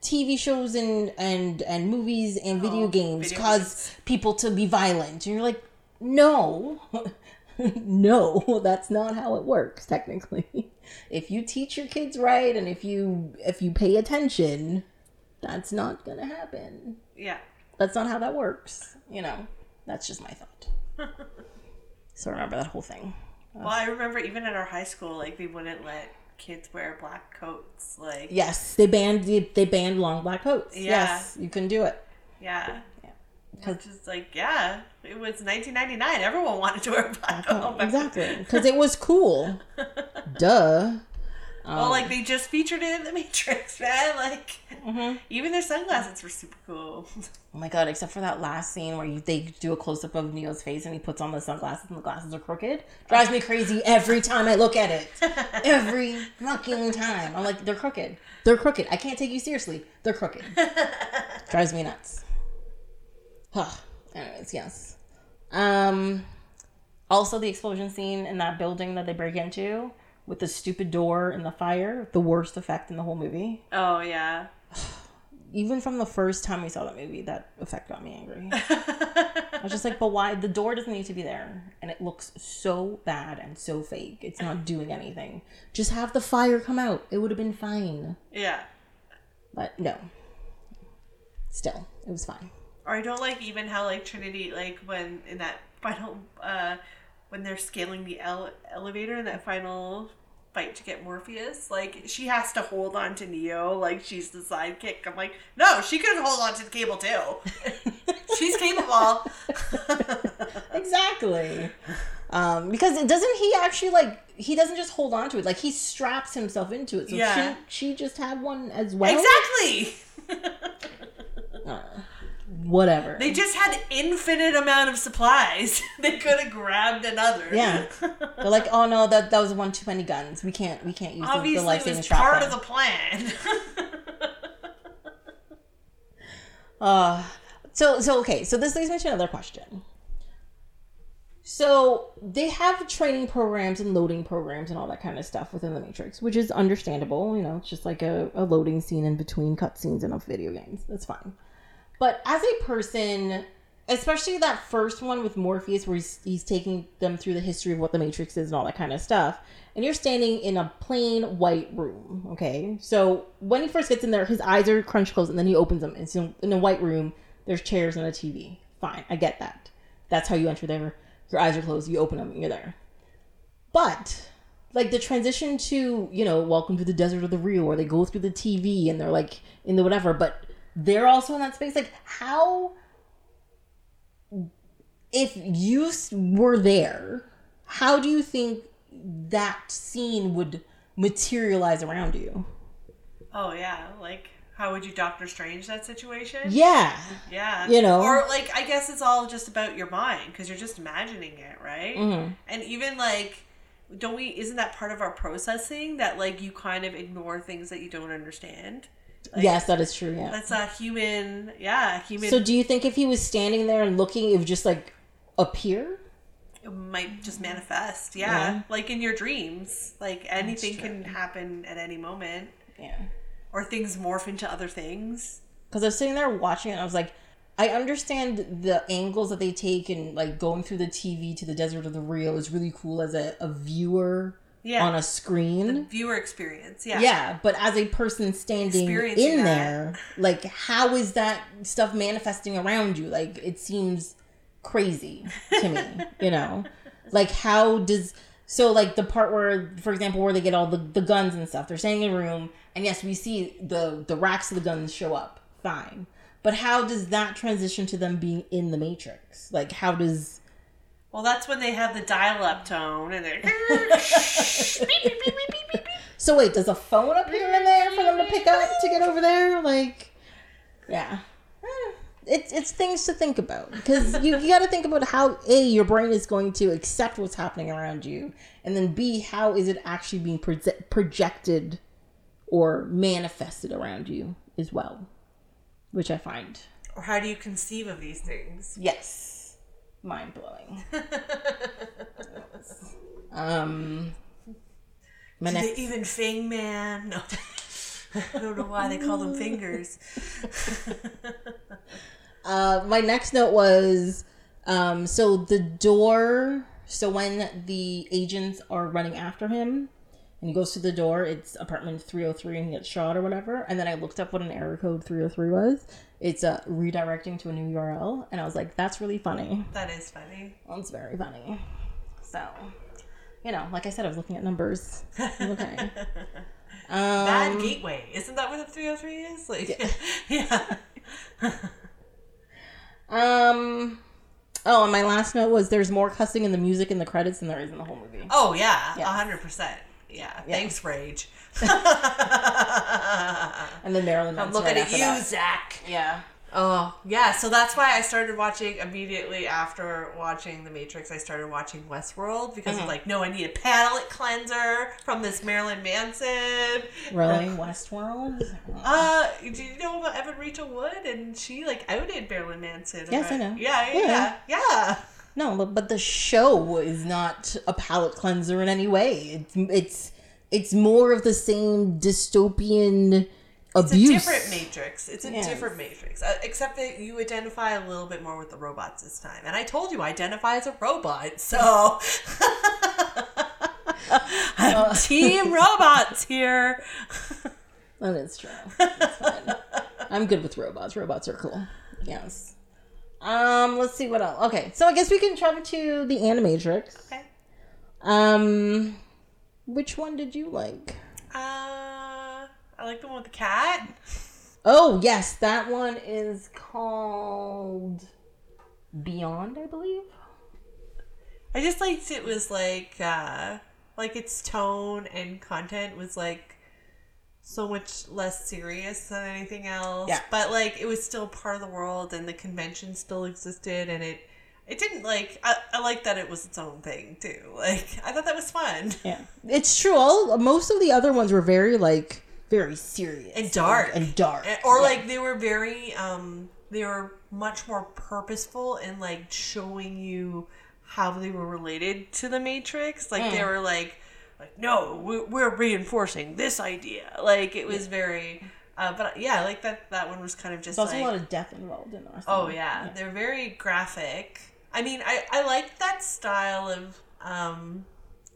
TV shows and and and movies and video Oh, games video cause people to be violent, and you're like, no. [laughs] no, that's not how it works technically. [laughs] If you teach your kids right and if you if you pay attention, that's not going to happen. yeah That's not how that works, you know. That's just my thought. [laughs] so remember that whole thing. Well, I remember even at our high school, like they wouldn't let kids wear black coats. Like, Yes, they banned they, they banned long black coats. Yeah. Yes, you couldn't do it. yeah, Because which is like, yeah, it was 1999. Everyone wanted to wear black coat. exactly, because it was cool. [laughs] Duh. Well, like they just featured it in The Matrix, [laughs] man. Like, Mm-hmm. even their sunglasses were super cool. [laughs] Oh my god! Except for that last scene where you, they do a close up of Neo's face and he puts on the sunglasses and the glasses are crooked, drives me crazy every time I look at it. [laughs] Every fucking time, I'm like, they're crooked. They're crooked. I can't take you seriously. They're crooked. drives me nuts. Huh. Anyways, yes. Um. Also, the explosion scene in that building that they break into with the stupid door and the fire, the worst effect in the whole movie oh yeah. [sighs] even from the first time we saw that movie, that effect got me angry. [laughs] I was just like, but why? The door doesn't need to be there. And it looks so bad and so fake. It's not doing anything. Just have the fire come out. It would have been fine. Yeah. But no. Still, it was fine. Or I don't like even how like Trinity like when in that final uh when they're scaling the ele- elevator in that final fight to get Morpheus, like she has to hold on to Neo like she's the sidekick. I'm like, no, she could hold on to the cable too. [laughs] she's capable. [laughs] Exactly. Um, because it doesn't he actually like he doesn't just hold on to it like he straps himself into it so Yeah. she she just had one as well exactly. [laughs] whatever They just had infinite amount of supplies. [laughs] they could have grabbed another. Yeah. They're like, oh no, that that was one too many guns. We can't we can't use the, the Obviously, life it saving was part then." of the plan. [laughs] Uh, so so okay, so this leads me to another question. So they have training programs and loading programs and all that kind of stuff within the Matrix, which is understandable. You know, it's just like a, a loading scene in between cutscenes in a video games. That's fine. But as a person, especially that first one with Morpheus, where he's, he's taking them through the history of what the Matrix is and all that kind of stuff, and you're standing in a plain white room, okay? So when he first gets in there, his eyes are crunched closed, and then he opens them. It's in, in a white room. There's chairs and a TV. Fine, I get that. That's how you enter there. Your eyes are closed. You open them, you're there. But like the transition to you know, welcome to the desert of the real, where they go through the TV and they're like in the whatever, but they're also in that space. Like how if you were there, how do you think that scene would materialize around you. Oh yeah, like how would you Doctor Strange that situation? Yeah. Yeah. You know. Or like I guess it's all just about your mind because you're just imagining it, right? Mhm. And even like don't we isn't that part of our processing that like you kind of ignore things that you don't understand? Like, yes, that is true. Yeah. That's a human yeah, human So, do you think if he was standing there and looking, it would just like appear? it might just manifest. Yeah. Yeah. Like in your dreams. Like anything can happen at any moment. Yeah. Or things morph into other things. Because I was sitting there watching it, and I was like, I understand the angles that they take and like going through the TV to the desert of the real is really cool as a, a viewer Yeah. on a screen. Viewer experience. Yeah. Yeah, but as a person standing in that. there, like how is that stuff manifesting around you? Like it seems crazy to me, you know? [laughs] Like how does so like the part where for example where they get all the, the guns and stuff, they're staying in a room and yes, we see the the racks of the guns show up. Fine. But how does that transition to them being in the matrix? Like how does Well, that's when they have the dial-up tone and they're [laughs] So wait, does a phone appear in there for them to pick up to get over there? Like, yeah, Eh, it's it's things to think about because you, you got to think about how a your brain is going to accept what's happening around you, and then b how is it actually being proje- projected or manifested around you as well, which I find. Or how do you conceive of these things? yes, mind blowing. [laughs] um, my Do next they even Fing Man? No. I don't know why they call them fingers. [laughs] Uh, my next note was um, so the door. So when the agents are running after him, and he goes to the door, it's apartment three hundred three, and he gets shot or whatever. And then I looked up what an error code three hundred three was. It's uh, redirecting to a new URL, and I was like, "That's really funny. That is funny. That's very funny." So, you know, like I said, I was looking at numbers. Okay. [laughs] Um, Bad gateway. Isn't that what the 303 is? Like, [laughs] yeah. um. Oh, and my last note was there's more cussing in the music in the credits than there is in the whole movie. Oh, yeah. a Yes. 100%. Yeah. Thanks, Rage. [laughs] And then Marilyn I'm Manson looking right at you, that. Zach. Yeah. Oh, yeah. So that's why I started watching immediately after watching The Matrix. I started watching Westworld because Mm-hmm. I'm like, no, I need a palate cleanser from this Marilyn Manson. Really? [laughs] Westworld? Uh, do you know about Evan Rachel Wood? And she like outed Marilyn Manson. Yes, about- I know. Yeah, yeah, Yeah. yeah, yeah. No, but, but the show is not a palate cleanser in any way. It's it's it's more of the same dystopian abuse. It's a different Matrix. It's a Yes. different Matrix, uh, except that you identify a little bit more with the robots this time. And I told you, I identify as a robot, so [laughs] I'm [laughs] team robots here. [laughs] That is true. I'm good with robots. Robots are cool. Yes. Um, let's see what else. Okay, so I guess we can travel to the Animatrix. Okay. Um, which one did you like? Uh, I like the one with the cat. Oh yes, that one is called Beyond, I believe. I just liked it was like uh like its tone and content was like so much less serious than anything else. Yeah. But like it was still part of the world and the convention still existed and it it didn't like I, I like that it was its own thing too. Like I thought that was fun. [laughs] Yeah, it's true. All most of the other ones were very like very serious And dark. and dark, And- Or Yeah. like they were very um they were much more purposeful in like showing you how they were related to the matrix like they Mm. were like like no we're, we're reinforcing this idea like it was very uh, but yeah i like that that one was kind of just There's like a lot of death involved in our. oh yeah, they're very graphic i mean i i like that style of um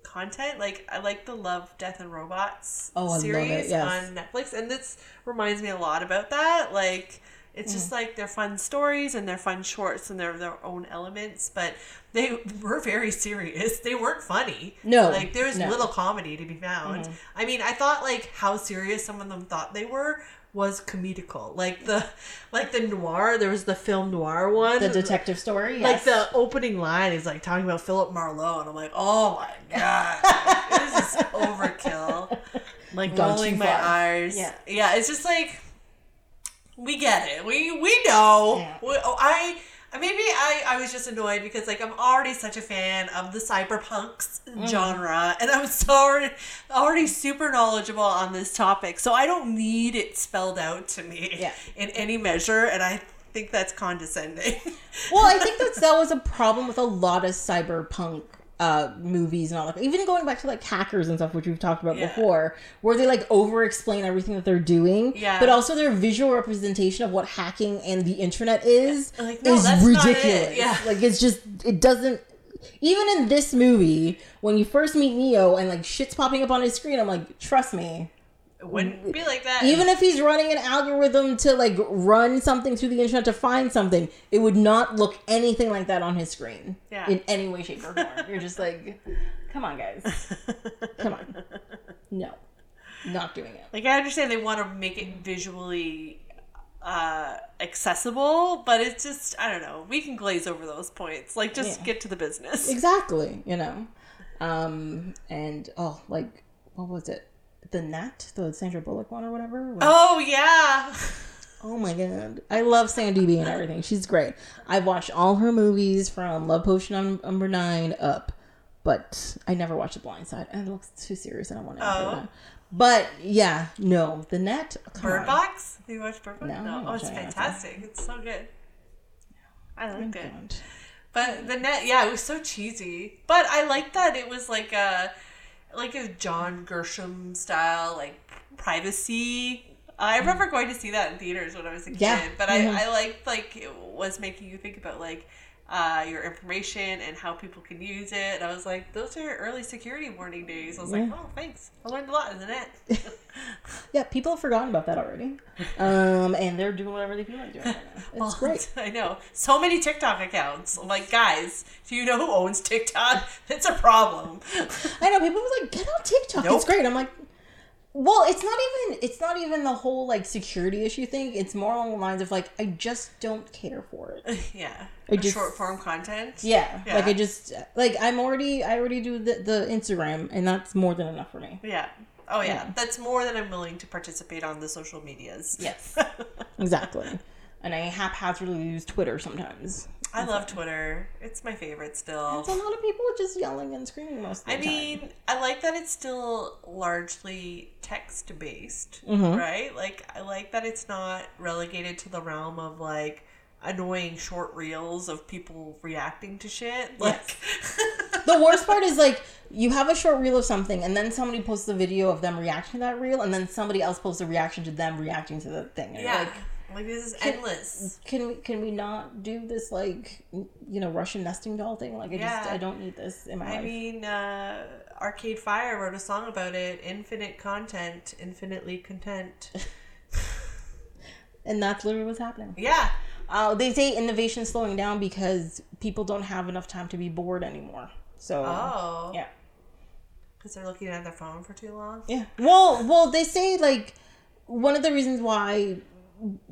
content like i like the love death and robots Oh, it, series yes. on netflix and this reminds me a lot about that like It's just like they're fun stories and they're fun shorts and they're their own elements, but they [laughs] were very serious. They weren't funny. No, like there was no. little comedy to be found. I mean, I thought like how serious some of them thought they were was comedical. Like the like the noir. There was the film noir one. The detective story. like the opening line is like talking about Philip Marlowe, and I'm like, oh my god, [laughs] this is overkill. Like Gone rolling my eyes. Yeah. yeah. It's just like we get it. We we know. Yeah. We, oh, I. Maybe I, I was just annoyed because like I'm already such a fan of the cyberpunks Mm. genre and I'm so already, already super knowledgeable on this topic so I don't need it spelled out to me Yeah. in any measure and I think that's condescending. well, I think [laughs] that's that was a problem with a lot of cyberpunk uh movies and all that. Even going back to like hackers and stuff, which we've talked about Yeah. before, where they like over explain everything that they're doing. Yeah. But also their visual representation of what hacking and the internet is Like, no, is not it. ridiculous. Yeah. Like it's just it doesn't even in this movie, when you first meet Neo and like shit's popping up on his screen, I'm like, trust me. It wouldn't be like that. Even if he's running an algorithm to like run something through the internet to find something, it would not look anything like that on his screen. Yeah. In any way, shape, or form. [laughs] You're just like, come on, guys. Come on. No. Not doing it. like I understand they want to make it visually uh accessible, but it's just I don't know. We can glaze over those points. Like just Yeah. get to the business. Exactly, you know. Um and oh, like what was it? The Net, the Sandra Bullock one or whatever. Oh yeah. Oh my god. I love Sandy B and everything. She's great. I've watched all her movies from Love Potion on number nine up, but I never watched The Blind Side. And it looks too serious. I don't want to Oh. that. But yeah, no. The net Bird on. Box? Have you watched Bird Box? No, oh, haven't Oh, it's fantastic. It's so good. I like it. God. But the net, yeah, it was so cheesy. But I like that it was like a like a John Grisham style, like privacy. I remember going to see that in theaters when I was a kid. Yeah. But Mhm. I, I liked like it was making you think about like uh, your information and how people can use it. And I was like, those are early security warning days. I was like, oh, thanks. I learned a lot in the net. [laughs] Yeah, people have forgotten about that already. Um, and they're doing whatever they feel like doing right now. It's [laughs] Well, great. [laughs] I know. So many TikTok accounts. I'm like, guys, do you know who owns TikTok? It's a problem. I know people was like, get on TikTok. Nope. It's great. I'm like, well, it's not even it's not even the whole like security issue thing. It's more along the lines of like I just don't care for it. [laughs] yeah. I just- Short form content. Yeah, Yeah. like I just like I'm already I already do the the Instagram and that's more than enough for me. Yeah. Oh yeah. Yeah. That's more than I'm willing to participate on the social medias. Yes, [laughs] exactly. And I haphazardly use Twitter sometimes. I love Twitter. It's my favorite still. It's a lot of people just yelling and screaming most of the I time. I mean, I like that it's still largely text based, Mhm. right? Like, I like that it's not relegated to the realm of like annoying short reels of people reacting to shit. Like, the worst part [laughs] is like you have a short reel of something and then somebody posts a video of them reacting to that reel and then somebody else posts a reaction to them reacting to the thing. Yeah, like, like this is Can- endless. can we can we not do this like you know Russian nesting doll thing? Like I just I don't need this in my I life. mean, uh, Arcade Fire wrote a song about it. Infinite content, infinitely content. and that's literally what's happening. Yeah, Uh, they say innovation is slowing down because people don't have enough time to be bored anymore. So Oh. yeah, Because they're looking at their phone for too long. yeah. Well, well, they say like one of the reasons why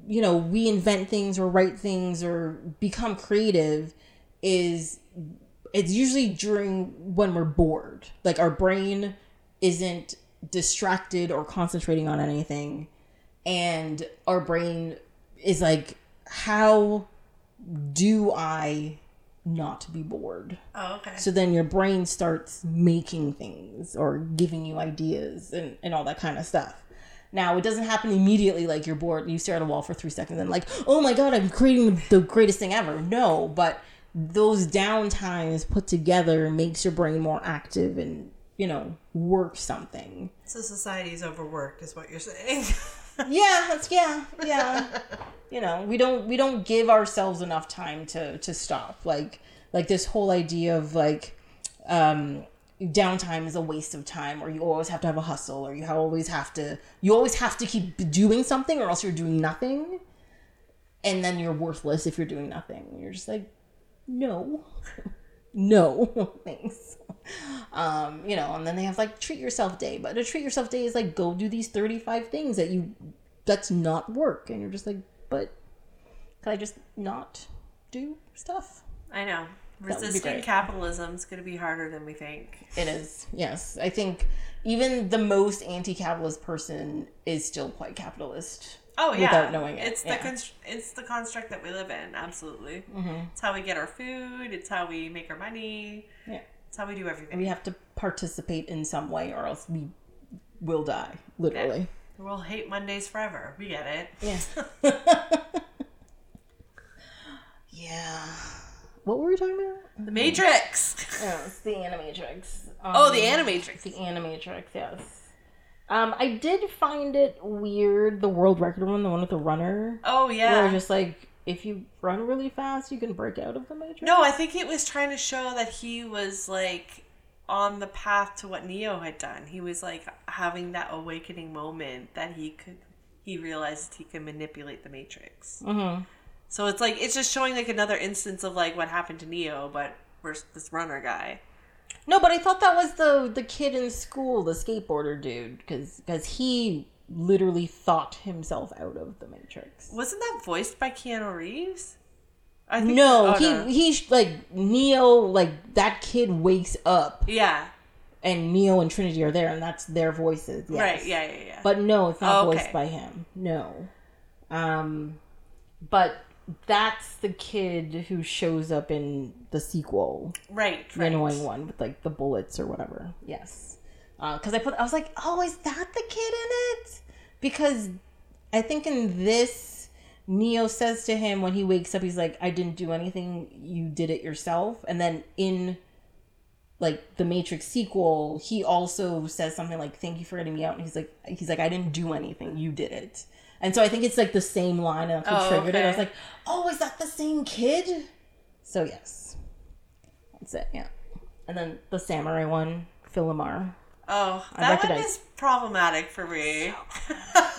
you know we invent things or write things or become creative is it's usually during when we're bored. Like our brain isn't distracted or concentrating on anything, and our brain is like, how do I not be bored? Oh, okay. So then your brain starts making things or giving you ideas and, and all that kind of stuff. Now, it doesn't happen immediately like you're bored, and you stare at a wall for three seconds and like, oh my god, I'm creating the greatest thing ever. No, but those downtimes put together makes your brain more active and, you know, work something. so society's overworked, is what you're saying. [laughs] Yeah, that's yeah, yeah. you know, we don't we don't give ourselves enough time to to stop. Like like this whole idea of like um downtime is a waste of time or you always have to have a hustle or you always have to you always have to keep doing something or else you're doing nothing and then you're worthless if you're doing nothing. You're just like, no, [laughs] no, [laughs] thanks. Um, you know, and then they have like treat yourself day, but a treat yourself day is like go do these 35 things that you that's not work, and you're just like, but can I just not do stuff? I know. Resisting capitalism is going to be harder than we think. It is, yes. I think even the most anti-capitalist person is still quite capitalist. Oh yeah, Without knowing it, It's the yeah. const- it's the construct that we live in. Absolutely, Mm-hmm. it's how we get our food. It's how we make our money. Yeah. It's how we do everything. We have to participate in some way, or else we will die, literally. We'll hate Mondays forever. We get it. Yeah. [laughs] [laughs] yeah. What were we talking about? The Matrix. Oh, it's the Animatrix. oh, the Um, Animatrix. The Animatrix, yes. Um, I did find it weird, the world record one, the one with the runner. Oh yeah. it's just like, if you run really fast, you can break out of the Matrix. No, I think it was trying to show that he was like on the path to what Neo had done. He was like having that awakening moment that he could he realized he could manipulate the Matrix. Mm-hmm. So it's like it's just showing like another instance of like what happened to Neo, but versus this runner guy. No, but I thought that was the the kid in school, the skateboarder dude, because because he literally thought himself out of the Matrix. Wasn't that voiced by Keanu Reeves? I No, oh, he no. he like Neo, like that kid wakes up, Yeah. and Neo and Trinity are there, and that's their voices. Yes. Right. Yeah. Yeah. Yeah. But no, it's not Oh, okay. voiced by him. No. Um, but that's the kid who shows up in the sequel, right. the Right. annoying one with like the bullets or whatever. Yes. Uh, because I put, I was like, oh, is that the kid in it? Because I think in this, Neo says to him when he wakes up, he's like, I didn't do anything. You did it yourself. And then in like the Matrix sequel, he also says something like, "Thank you for getting me out." And he's like, "He's like, I didn't do anything. You did it." And so I think it's like the same line, what Oh, triggered it. I was like, "Oh, is that the same kid?" So yes, that's it. Yeah, and then the samurai one, Philimar. Oh, that one recognize- is problematic for me.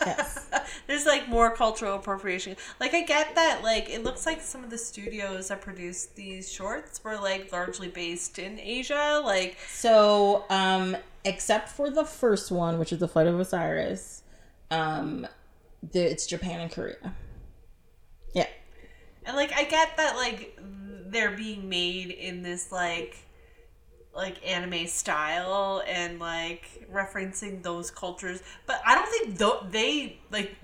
Yes. [laughs] There's like more cultural appropriation. Like I get that like it looks like some of the studios that produced these shorts were like largely based in Asia. Like So, um, except for the first one, which is the Flight of Osiris, um, it's Japan and Korea. Yeah. and like I get that like they're being made in this like like anime style and like referencing those cultures, but I don't think th- they like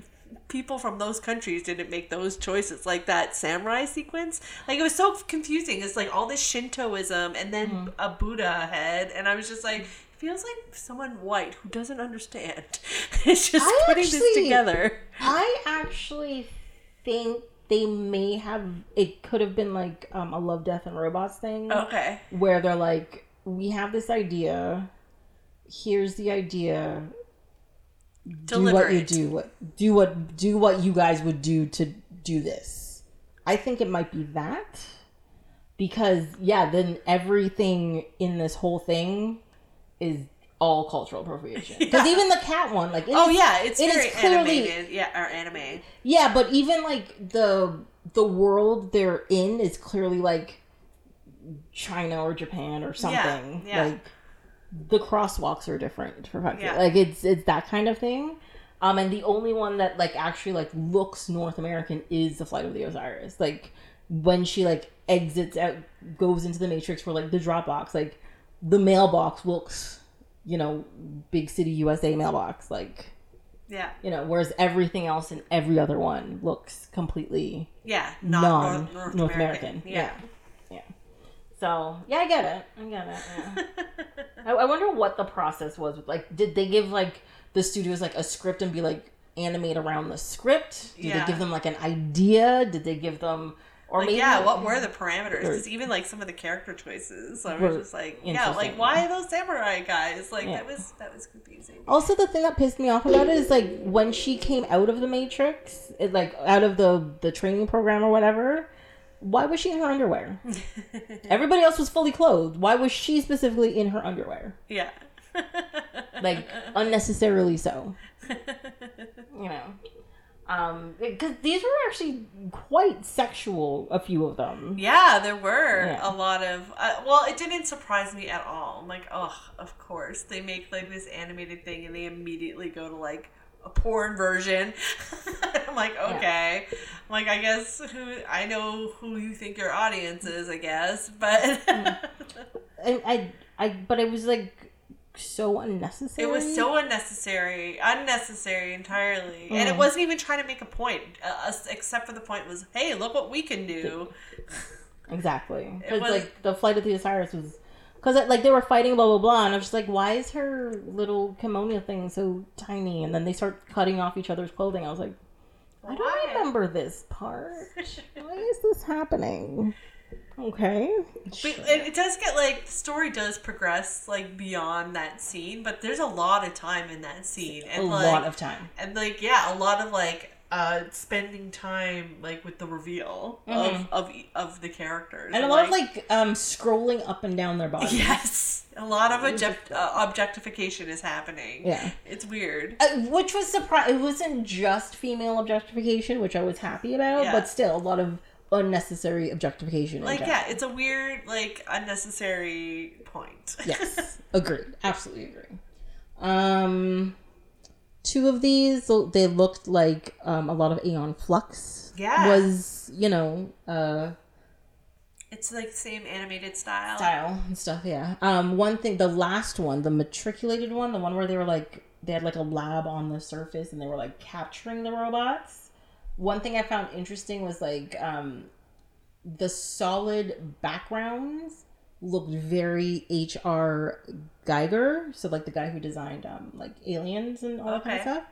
people from those countries didn't make those choices like that samurai sequence like it was so confusing it's like all this shintoism and then mm-hmm. a buddha head and i was just like feels like someone white who doesn't understand. [laughs] It's just I putting this together. I actually think they may have it could have been like um, a love death and robots thing okay. where they're like we have this idea. Here's the idea. Do Deliver what you do what do what do what you guys would do to do this. I think it might be that because yeah then everything in this whole thing is all cultural appropriation [laughs] because even the cat one like oh is- yeah it's it is very clearly- animated yeah or anime yeah, but even like the the world they're in is clearly like China or Japan or something. yeah. Like the crosswalks are different for fuck's. Yeah. Like it's it's that kind of thing. Um, and the only one that like actually like looks North American is the Flight of the Osiris. Like when she like exits out, goes into the Matrix for like the Dropbox, like the mailbox looks, you know, big city USA mailbox. Like yeah you know, whereas everything else in every other one looks completely yeah non North, North, North american, American. yeah Yeah. yeah. So yeah, I get it. I get it. Yeah. [laughs] I, I wonder what the process was. Like, did they give like the studios like a script and be like animate around the script? Did Yeah. they give them like an idea? Did they give them or Like, maybe yeah, what were the parameters? Because even like some of the character choices, I was just like, yeah, like why those samurai guys? Like Yeah. that was that was confusing. Also, the thing that pissed me off about it is like when she came out of the Matrix, it, like out of the the training program or whatever. Why was she in her underwear? [laughs] Everybody else was fully clothed. Why was she specifically in her underwear? Yeah. Like unnecessarily so. [laughs] You know. Um, because these were actually quite sexual, a few of them. Yeah, there were Yeah. a lot of. Uh, well, it didn't surprise me at all. I'm like, oh, of course they make like this animated thing, and they immediately go to like a porn version. [laughs] I'm like, okay. I'm like, I guess who I know who you think your audience is, I guess, but [laughs] I, I, I, but it was like so unnecessary. it was so unnecessary, unnecessary entirely, and Mm. it wasn't even trying to make a point, uh, except for the point was, hey, look what we can do. exactly because like the flight of the Osiris was because like they were fighting blah blah blah, and I was just like, why is her little kimono thing so tiny? And then they start cutting off each other's clothing. I was like, I don't remember this part. [laughs] Why is this happening? Okay. But it, does get like the story does progress like beyond that scene, but there's a lot of time in that scene, a and like, lot of time. and like yeah, a lot of like uh spending time like with the reveal of of e- of the characters, Mm-hmm. And a lot of like um scrolling up and down their bodies. yes, a lot of object, uh, objectification is happening. Yeah. it's weird. Uh, which was surprise. It wasn't just female objectification, which I was happy about, Yeah. but still a lot of unnecessary objectification. Like yeah, it's a weird like unnecessary point. [laughs] yes, agreed. Absolutely agree. Um, two of these they looked like um a lot of Aeon Flux. Yeah. was you know uh it's like the same animated style. style and stuff. Yeah. Um, one thing, the last one, the matriculated one, the one where they were like they had like a lab on the surface and they were like capturing the robots. One thing I found interesting was like um, the solid backgrounds looked very H.R. Giger, so like the guy who designed um, like aliens and all that kind of stuff.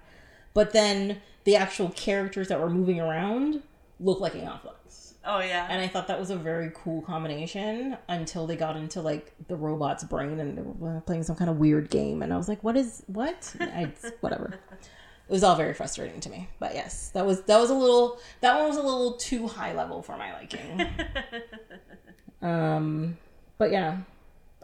But then the actual characters that were moving around looked like Aeon Flux. Oh yeah. And I thought that was a very cool combination until they got into like the robot's brain and they were playing some kind of weird game. And I was like, what is what? I, whatever. [laughs] It was all very frustrating to me. But yes, that was that was a little that one was a little too high level for my liking. [laughs] um but yeah.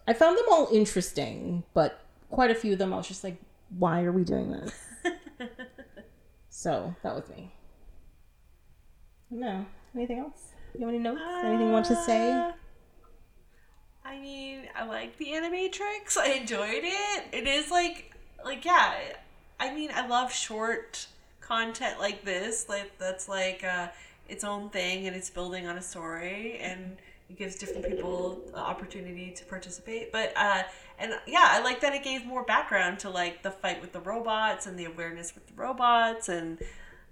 I found them all interesting, but quite a few of them I was just like, why are we doing this? [laughs] so that was me. No. Anything else? You have any notes? Anything you want to say? Uh, I mean, I like the Animatrix. I enjoyed it. It is like, like yeah. I mean, I love short content like this. Like that's like uh, its own thing, and it's building on a story, and it gives different people the opportunity to participate. But uh, and yeah, I like that it gave more background to like the fight with the robots and the awareness with the robots, and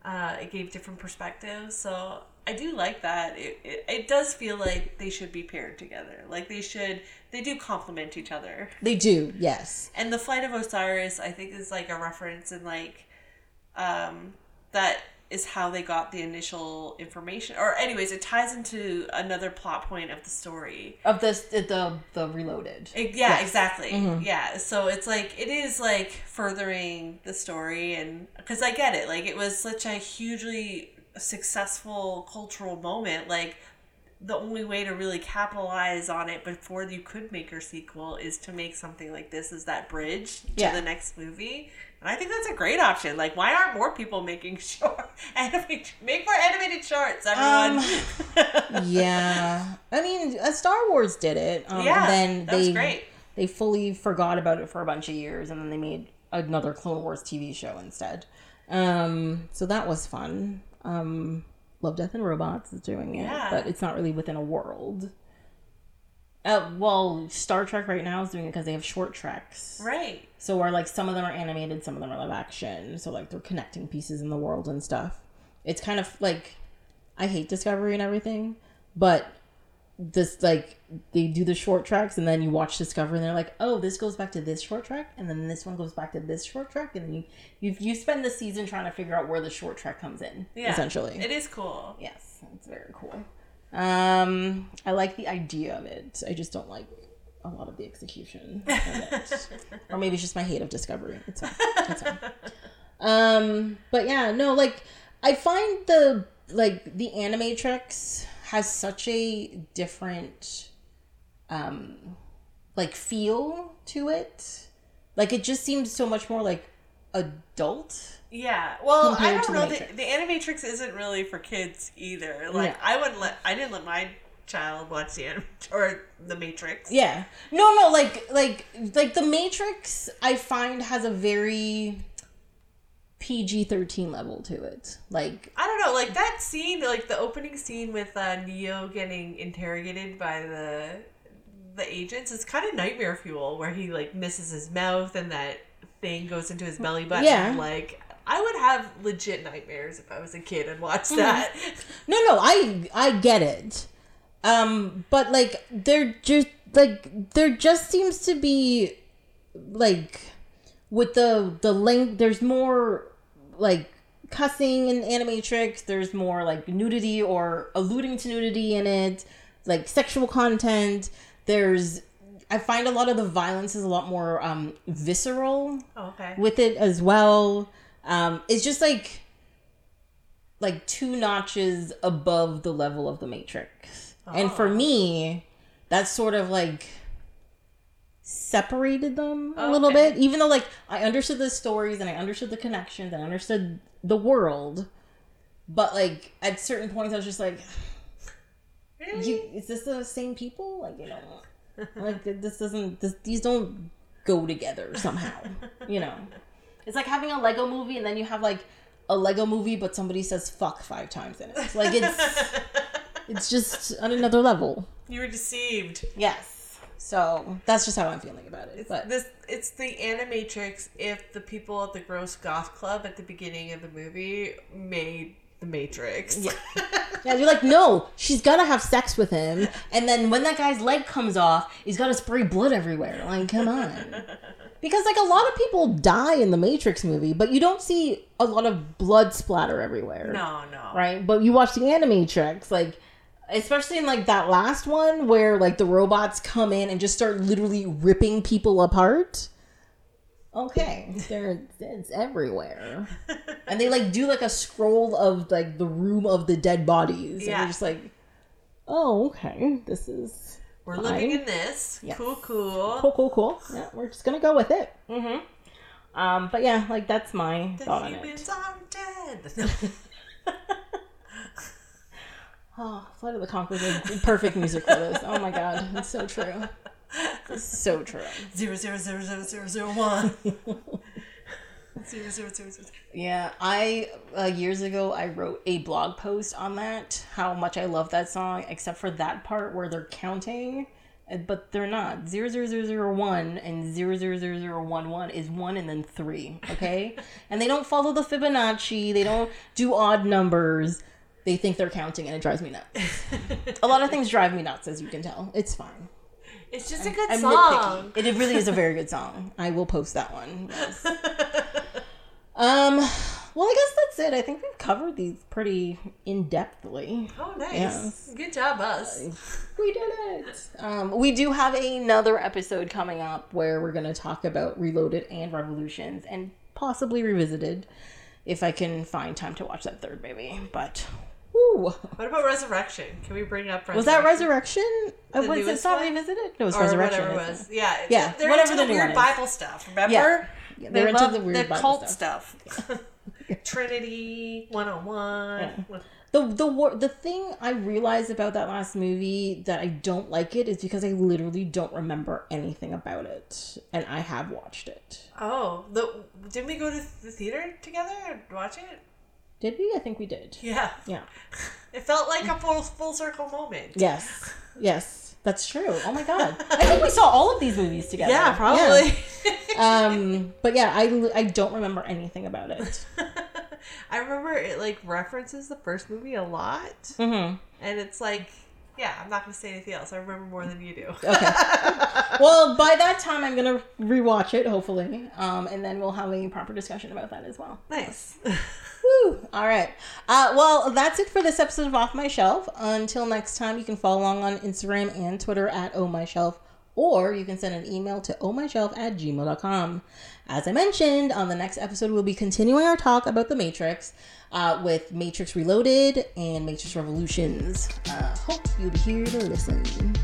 uh, it gave different perspectives. So I do like that. It, it, it does feel like they should be paired together. Like they should, they do complement each other. They do, yes. And the flight of Osiris, I think, is like a reference and like, um, that is how they got the initial information. Or, anyways, it ties into another plot point of the story. Of this, the the, the reloaded. It- yeah, Yes. exactly. Mhm. Yeah, so it's like it is like furthering the story, and because I get it, like it was such a hugely successful cultural moment. Like the only way to really capitalize on it before you could make your sequel is to make something like this is that bridge to Yeah. the next movie. And I think that's a great option. Like, why aren't more people making [laughs] short animated? Make more animated shorts, everyone. Um, [laughs] yeah, I mean, uh, Star Wars did it. Um, Yeah, and then that was they great. they fully forgot about it for a bunch of years, and then they made another Clone Wars TV show instead. Um, so that was fun. Um, Love, Death, and Robots is doing it, Yeah. but it's not really within a world. Uh, well, Star Trek right now is doing it because they have short treks. right. So where like some of them are animated, some of them are live action. So like they're connecting pieces in the world and stuff. It's kind of like I hate Discovery and everything, but this like they do the short treks and then you watch Discovery and they're like, oh, this goes back to this short trek, and then this one goes back to this short trek, and then you you you spend the season trying to figure out where the short trek comes in. Yeah. essentially. It is cool. Yes, it's very cool. Um, I like the idea of it. I just don't like a lot of the execution of it. or maybe it's just my hate of Discovery. It's fine. It's fine. Um, but yeah, no, like I find the like the Animatrix has such a different um like feel to it. Like it just seems so much more like adult. Yeah. Well, I don't The know. The, the Animatrix isn't really for kids either. Like No. I wouldn't let. I didn't let my child watch the anim- or the Matrix. Yeah. No, no, like like like the Matrix I find has a very PG-13 level to it. Like I don't know, like that scene, like the opening scene with uh, Neo getting interrogated by the the agents is kind of nightmare fuel, where he like misses his mouth and that thing goes into his belly button. Yeah. Like I would have legit nightmares if I was a kid and watched Mm-hmm. that. [laughs] No, no, I I get it. Um, but like there just like there just seems to be like with the the length there's more like cussing in animatrix there's more like nudity or alluding to nudity in it like sexual content there's i find a lot of the violence is a lot more um visceral Oh, okay. with it as well. Um, it's just like like two notches above the level of the Matrix. And for Oh. me, that's sort of like separated them a oh, little bit. Even though like I understood the stories and I understood the connections and I understood the world. But like at certain points I was just like Really? you, is this the same people? Like, you know, like this doesn't, this, these don't go together somehow, you know? It's like having a Lego movie and then you have like a Lego movie, but somebody says fuck five times in it. Like, it's, [laughs] it's just on another level. you were deceived. Yes. So that's just how I'm feeling about it. But This it's the Animatrix if the people at the Gross Goth Club at the beginning of the movie made the Matrix. Yeah. yeah, you're like, no, she's gotta have sex with him, and then when that guy's leg comes off, he's gotta spray blood everywhere. Like, come on. Because like a lot of people die in the Matrix movie, but you don't see a lot of blood splatter everywhere. No, no. Right? But you watch the Animatrix, like especially in like that last one where like the robots come in and just start literally ripping people apart. Okay, they're it's everywhere, [laughs] and they like do like a scroll of like the room of the dead bodies, and Yeah. you're just like, oh, okay, this is We're living in this. Yes. Cool, cool. cool, cool, cool. Yeah, we're just gonna go with it. Mm-hmm. Um, but yeah, like that's my The thought on it. humans are dead. [laughs] Oh, Flight of the Conchords is perfect music for this. Oh my god, it's so true. It's so true. Zero zero zero zero zero zero one. Zero zero zero zero. Yeah, I uh, years ago I wrote a blog post on that. How much I love that song, except for that part where they're counting, uh, but they're not. Zero zero zero zero one and zero zero zero zero one one is one and then three. Okay, and they don't follow the Fibonacci. They don't do odd numbers. They think they're counting, and it drives me nuts. [laughs] a lot of things drive me nuts, as you can tell. It's fine. It's just a good I'm song. nitpicky. It, it really is a very good song. I will post that one. yes. [laughs] um, well, I guess that's it. I think we've covered these pretty in depthly. Oh, nice. Yes. Good job, us. We did it. Um, we do have another episode coming up where we're going to talk about Reloaded and Revolutions and possibly Revisited if I can find time to watch that third movie. But, woo. What about Resurrection? Can we bring up Resurrection? Was that Resurrection? The was it not one? Revisited? No, it was or Resurrection. whatever it was. Yeah, Yeah, They're whatever into the the, weird one. Bible stuff. Remember? Yeah. Yeah, They they're into love the weird Bible cult stuff. stuff. [laughs] [laughs] Trinity 101. The the wor- the thing I realized about that last movie that I don't like it is because I literally don't remember anything about it, and I have watched it. Oh, the didn't we go to the theater together and watch it? Did we? I think we did. Yeah, Yeah. [laughs] it felt like a full full circle moment. Yes. [laughs] Yes. That's true. Oh my god. I think we saw all of these movies together. Yeah, probably. Yeah. Um. But yeah, I I don't remember anything about it. [laughs] I remember it like references the first movie a lot, Mm-hmm. and it's like, yeah, I'm not gonna say anything else. I remember more than you do. Okay. well, by that time, I'm gonna rewatch it, hopefully, um, and then we'll have a proper discussion about that as well. nice. Woo! All right. Uh, well, that's it for this episode of Off My Shelf. Until next time, you can follow along on Instagram and Twitter at Oh My Shelf, or you can send an email to ohmyshelf at gmail.com. As I mentioned, on the next episode, we'll be continuing our talk about The Matrix uh, with Matrix Reloaded and Matrix Revolutions. Uh, hope you'll be here to listen.